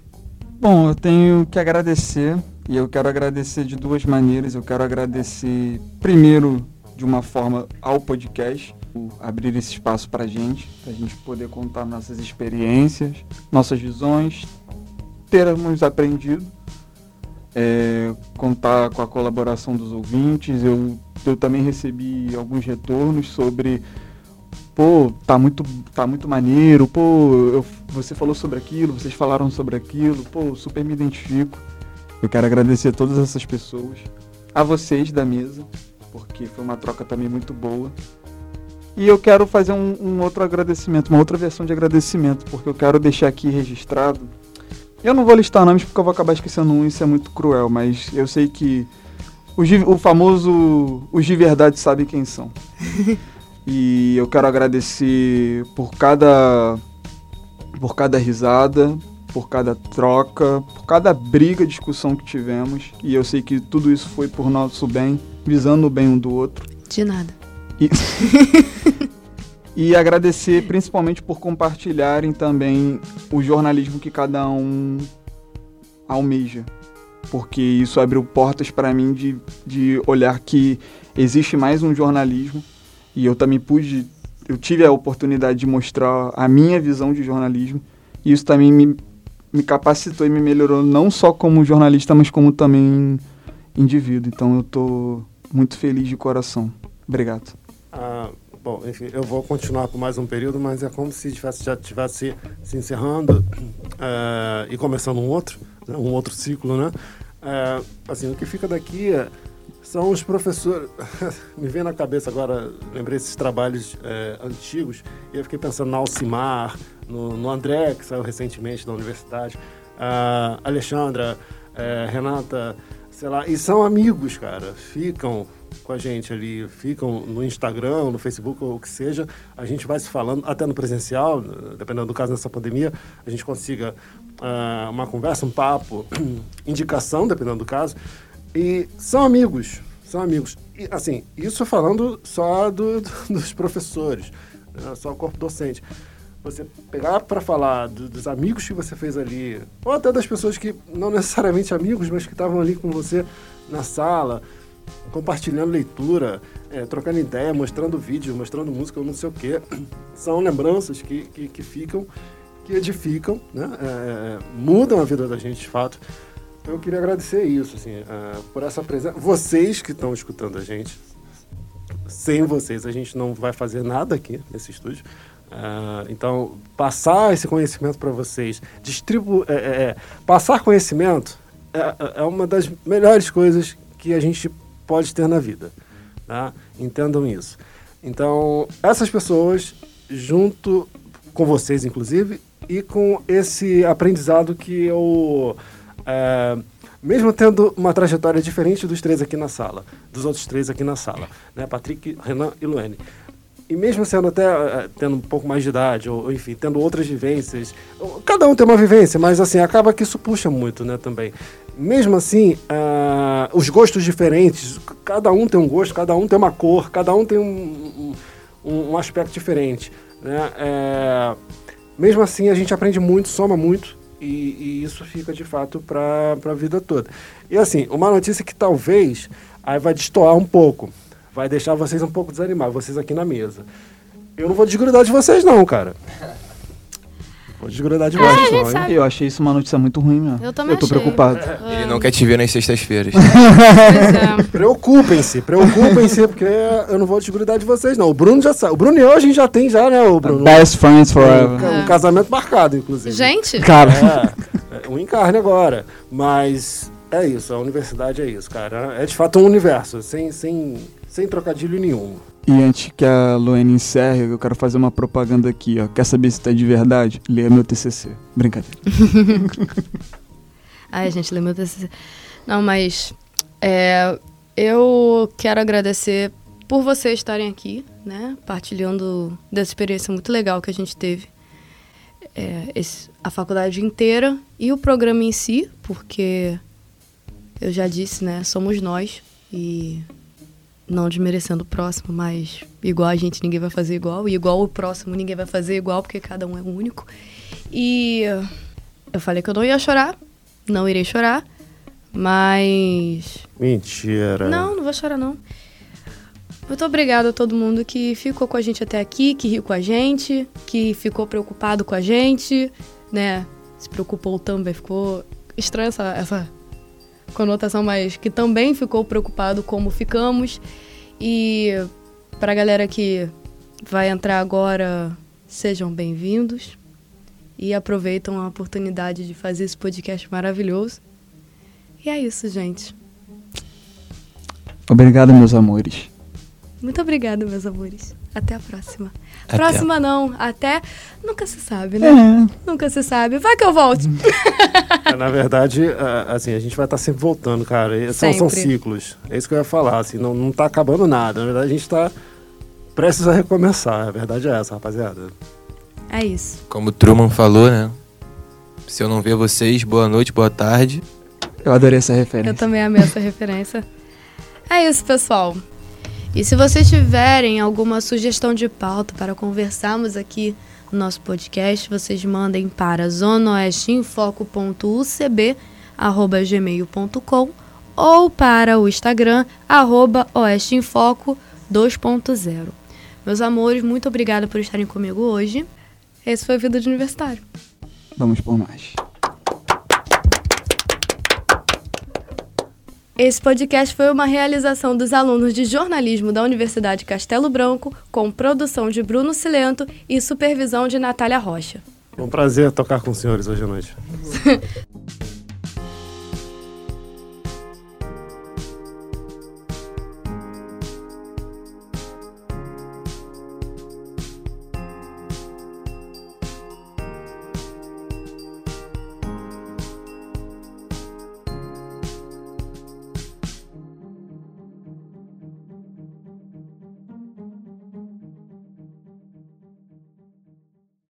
Speaker 2: Bom, eu tenho que agradecer e eu quero agradecer de duas maneiras. Eu quero agradecer primeiro de uma forma ao podcast, por abrir esse espaço pra gente, pra gente poder contar nossas experiências, nossas visões, termos aprendido, é, contar com a colaboração dos ouvintes. Eu, eu também recebi alguns retornos sobre pô, tá muito, tá muito maneiro, pô, eu- você falou sobre aquilo, vocês falaram sobre aquilo, pô, super me identifico. Eu quero agradecer a todas essas pessoas, a vocês da mesa, porque foi uma troca também muito boa. E eu quero fazer um, um outro agradecimento, uma outra versão de agradecimento, porque eu quero deixar aqui registrado. Eu não vou listar nomes porque eu vou acabar esquecendo um, isso é muito cruel, mas eu sei que os o famoso os de verdade sabem quem são. <laughs> E eu quero agradecer por cada por cada risada, por cada troca, por cada briga, discussão que tivemos. E eu sei que tudo isso foi por nosso bem, visando o bem um do outro.
Speaker 1: De nada.
Speaker 2: E, <laughs> e agradecer principalmente por compartilharem também o jornalismo que cada um almeja. Porque isso abriu portas para mim de, de olhar que existe mais um jornalismo e eu também pude, eu tive a oportunidade de mostrar a minha visão de jornalismo e isso também me, me capacitou e me melhorou não só como jornalista, mas como também indivíduo. Então eu tô muito feliz de coração. Obrigado.
Speaker 3: Ah, bom, enfim, eu vou continuar por mais um período, mas é como se tivesse, já estivesse se encerrando eh, e começando um outro, né, um outro ciclo, né? Eh, assim, o que fica daqui é- são os professores. <laughs> Me vem na cabeça agora, lembrei esses trabalhos eh, antigos, e eu fiquei pensando na Alcimar, no, no André, que saiu recentemente da universidade, a Alexandra, eh, Renata, sei lá, e são amigos, cara, ficam com a gente ali, ficam no Instagram, no Facebook, ou o que seja, a gente vai se falando, até no presencial, dependendo do caso nessa pandemia, a gente consiga ah, uma conversa, um papo, <clears throat> indicação, dependendo do caso, e são amigos, são amigos. E, assim, isso falando só do- do- dos professores, né, só o corpo docente. Você pegar para falar do- dos amigos que você fez ali, ou até das pessoas que não necessariamente amigos, mas que estavam ali com você na sala, compartilhando leitura, eh, trocando ideia, mostrando vídeo, mostrando música, não sei o quê. <clears throat> São lembranças que, que, que ficam, que edificam, né? Eh, mudam a vida da gente de fato. Então eu queria agradecer isso, assim, eh, por essa presença. Vocês que estão escutando a gente, sem vocês a gente não vai fazer nada aqui nesse estúdio. Uh, então, passar esse conhecimento para vocês, distribuir, é, é, é, passar conhecimento é, é, uma das melhores coisas que a gente pode ter na vida. Tá? Entendam isso. Então, essas pessoas, junto com vocês, inclusive, e com esse aprendizado que eu. É, mesmo tendo uma trajetória diferente dos três aqui na sala, dos outros três aqui na sala, né? Patrick, Renan e Luane. E mesmo sendo até uh, tendo um pouco mais de idade, ou, enfim, tendo outras vivências, cada um tem uma vivência, mas assim, acaba que isso puxa muito, né, também. Mesmo assim, uh, os gostos diferentes, cada um tem um gosto, cada um tem uma cor, cada um tem um, um, um aspecto diferente, né? É, mesmo assim, a gente aprende muito, soma muito, e, e isso fica de fato para a vida toda. E assim, uma notícia que talvez aí vai destoar um pouco, vai deixar vocês um pouco desanimados, vocês aqui na mesa. Eu não vou desgrudar de vocês, não, cara. <laughs> Vou desgrudar de
Speaker 1: É,
Speaker 3: hein?
Speaker 1: sabe.
Speaker 2: Eu achei isso uma notícia muito ruim, meu.
Speaker 1: Eu também
Speaker 2: Eu tô
Speaker 1: achei.
Speaker 2: preocupado.
Speaker 4: Ele não quer te ver nas sextas-feiras. <laughs>
Speaker 1: É.
Speaker 3: Preocupem-se, preocupem-se, porque eu não vou desgrudar de vocês, não. O Bruno já sabe. O Bruno e eu a gente já tem, já, né, o Bruno?
Speaker 2: Best friends
Speaker 3: Um,
Speaker 2: forever.
Speaker 3: ca- um
Speaker 1: É.
Speaker 3: casamento marcado, inclusive.
Speaker 1: Gente,
Speaker 2: Cara,
Speaker 3: É, é um encarne agora. Mas é isso, a universidade é isso, cara. É de fato um universo, sem, sem, sem trocadilho nenhum.
Speaker 2: e antes que a Luane encerre, eu quero fazer uma propaganda aqui, ó. Quer saber se tá de verdade? Leia meu TCC. Brincadeira. <laughs>
Speaker 1: Ai, gente, lembra desse. Não, mas é, eu quero agradecer por vocês estarem aqui, né? Partilhando dessa experiência muito legal que a gente teve. É, esse- a faculdade inteira e o programa em si, porque eu já disse, né? Somos nós e não desmerecendo o próximo, mas igual a gente ninguém vai fazer igual, e igual o próximo ninguém vai fazer igual, porque cada um é único. E eu falei que eu não ia chorar, não irei chorar, mas.
Speaker 3: Mentira.
Speaker 1: Não, não vou chorar, não. Muito obrigada a todo mundo que ficou com a gente até aqui, que riu com a gente, que ficou preocupado com a gente, né? Se preocupou também, ficou estranha essa, essa conotação, mas que também ficou preocupado como ficamos. E pra galera que vai entrar agora, sejam bem-vindos e aproveitam a oportunidade de fazer esse podcast maravilhoso. E é isso, gente.
Speaker 2: Obrigado, meus amores.
Speaker 1: Muito obrigada, meus amores. Até a próxima.
Speaker 4: Até.
Speaker 1: Próxima não, até. Nunca se sabe, né?
Speaker 2: É.
Speaker 1: Nunca se sabe. Vai que eu volte. <laughs>
Speaker 3: É, Na verdade, assim, a gente vai estar sempre voltando, cara. São, são ciclos. É isso que eu ia falar, assim, não, não tá acabando nada. Na verdade, a gente tá prestes a recomeçar. A verdade é essa, rapaziada.
Speaker 1: É isso.
Speaker 4: Como o Truman falou, né? Se eu não ver vocês, boa noite, boa tarde.
Speaker 2: Eu adorei essa
Speaker 1: Eu
Speaker 2: referência.
Speaker 1: também amei essa referência. É isso, pessoal. E se vocês tiverem alguma sugestão de pauta para conversarmos aqui no nosso podcast, vocês mandem para zonaoesteinfoco.ucb.gmail.com ou para o Instagram, arroba oesteinfoco 2.0. Meus amores, muito obrigada por estarem comigo hoje. Esse foi o Vida de Universitário.
Speaker 2: Vamos por mais.
Speaker 1: Esse podcast foi uma realização dos alunos de jornalismo da Universidade Castelo Branco, com produção de Bruno Silento e supervisão de Natália Rocha.
Speaker 3: Foi um prazer tocar com os senhores hoje à noite. <laughs>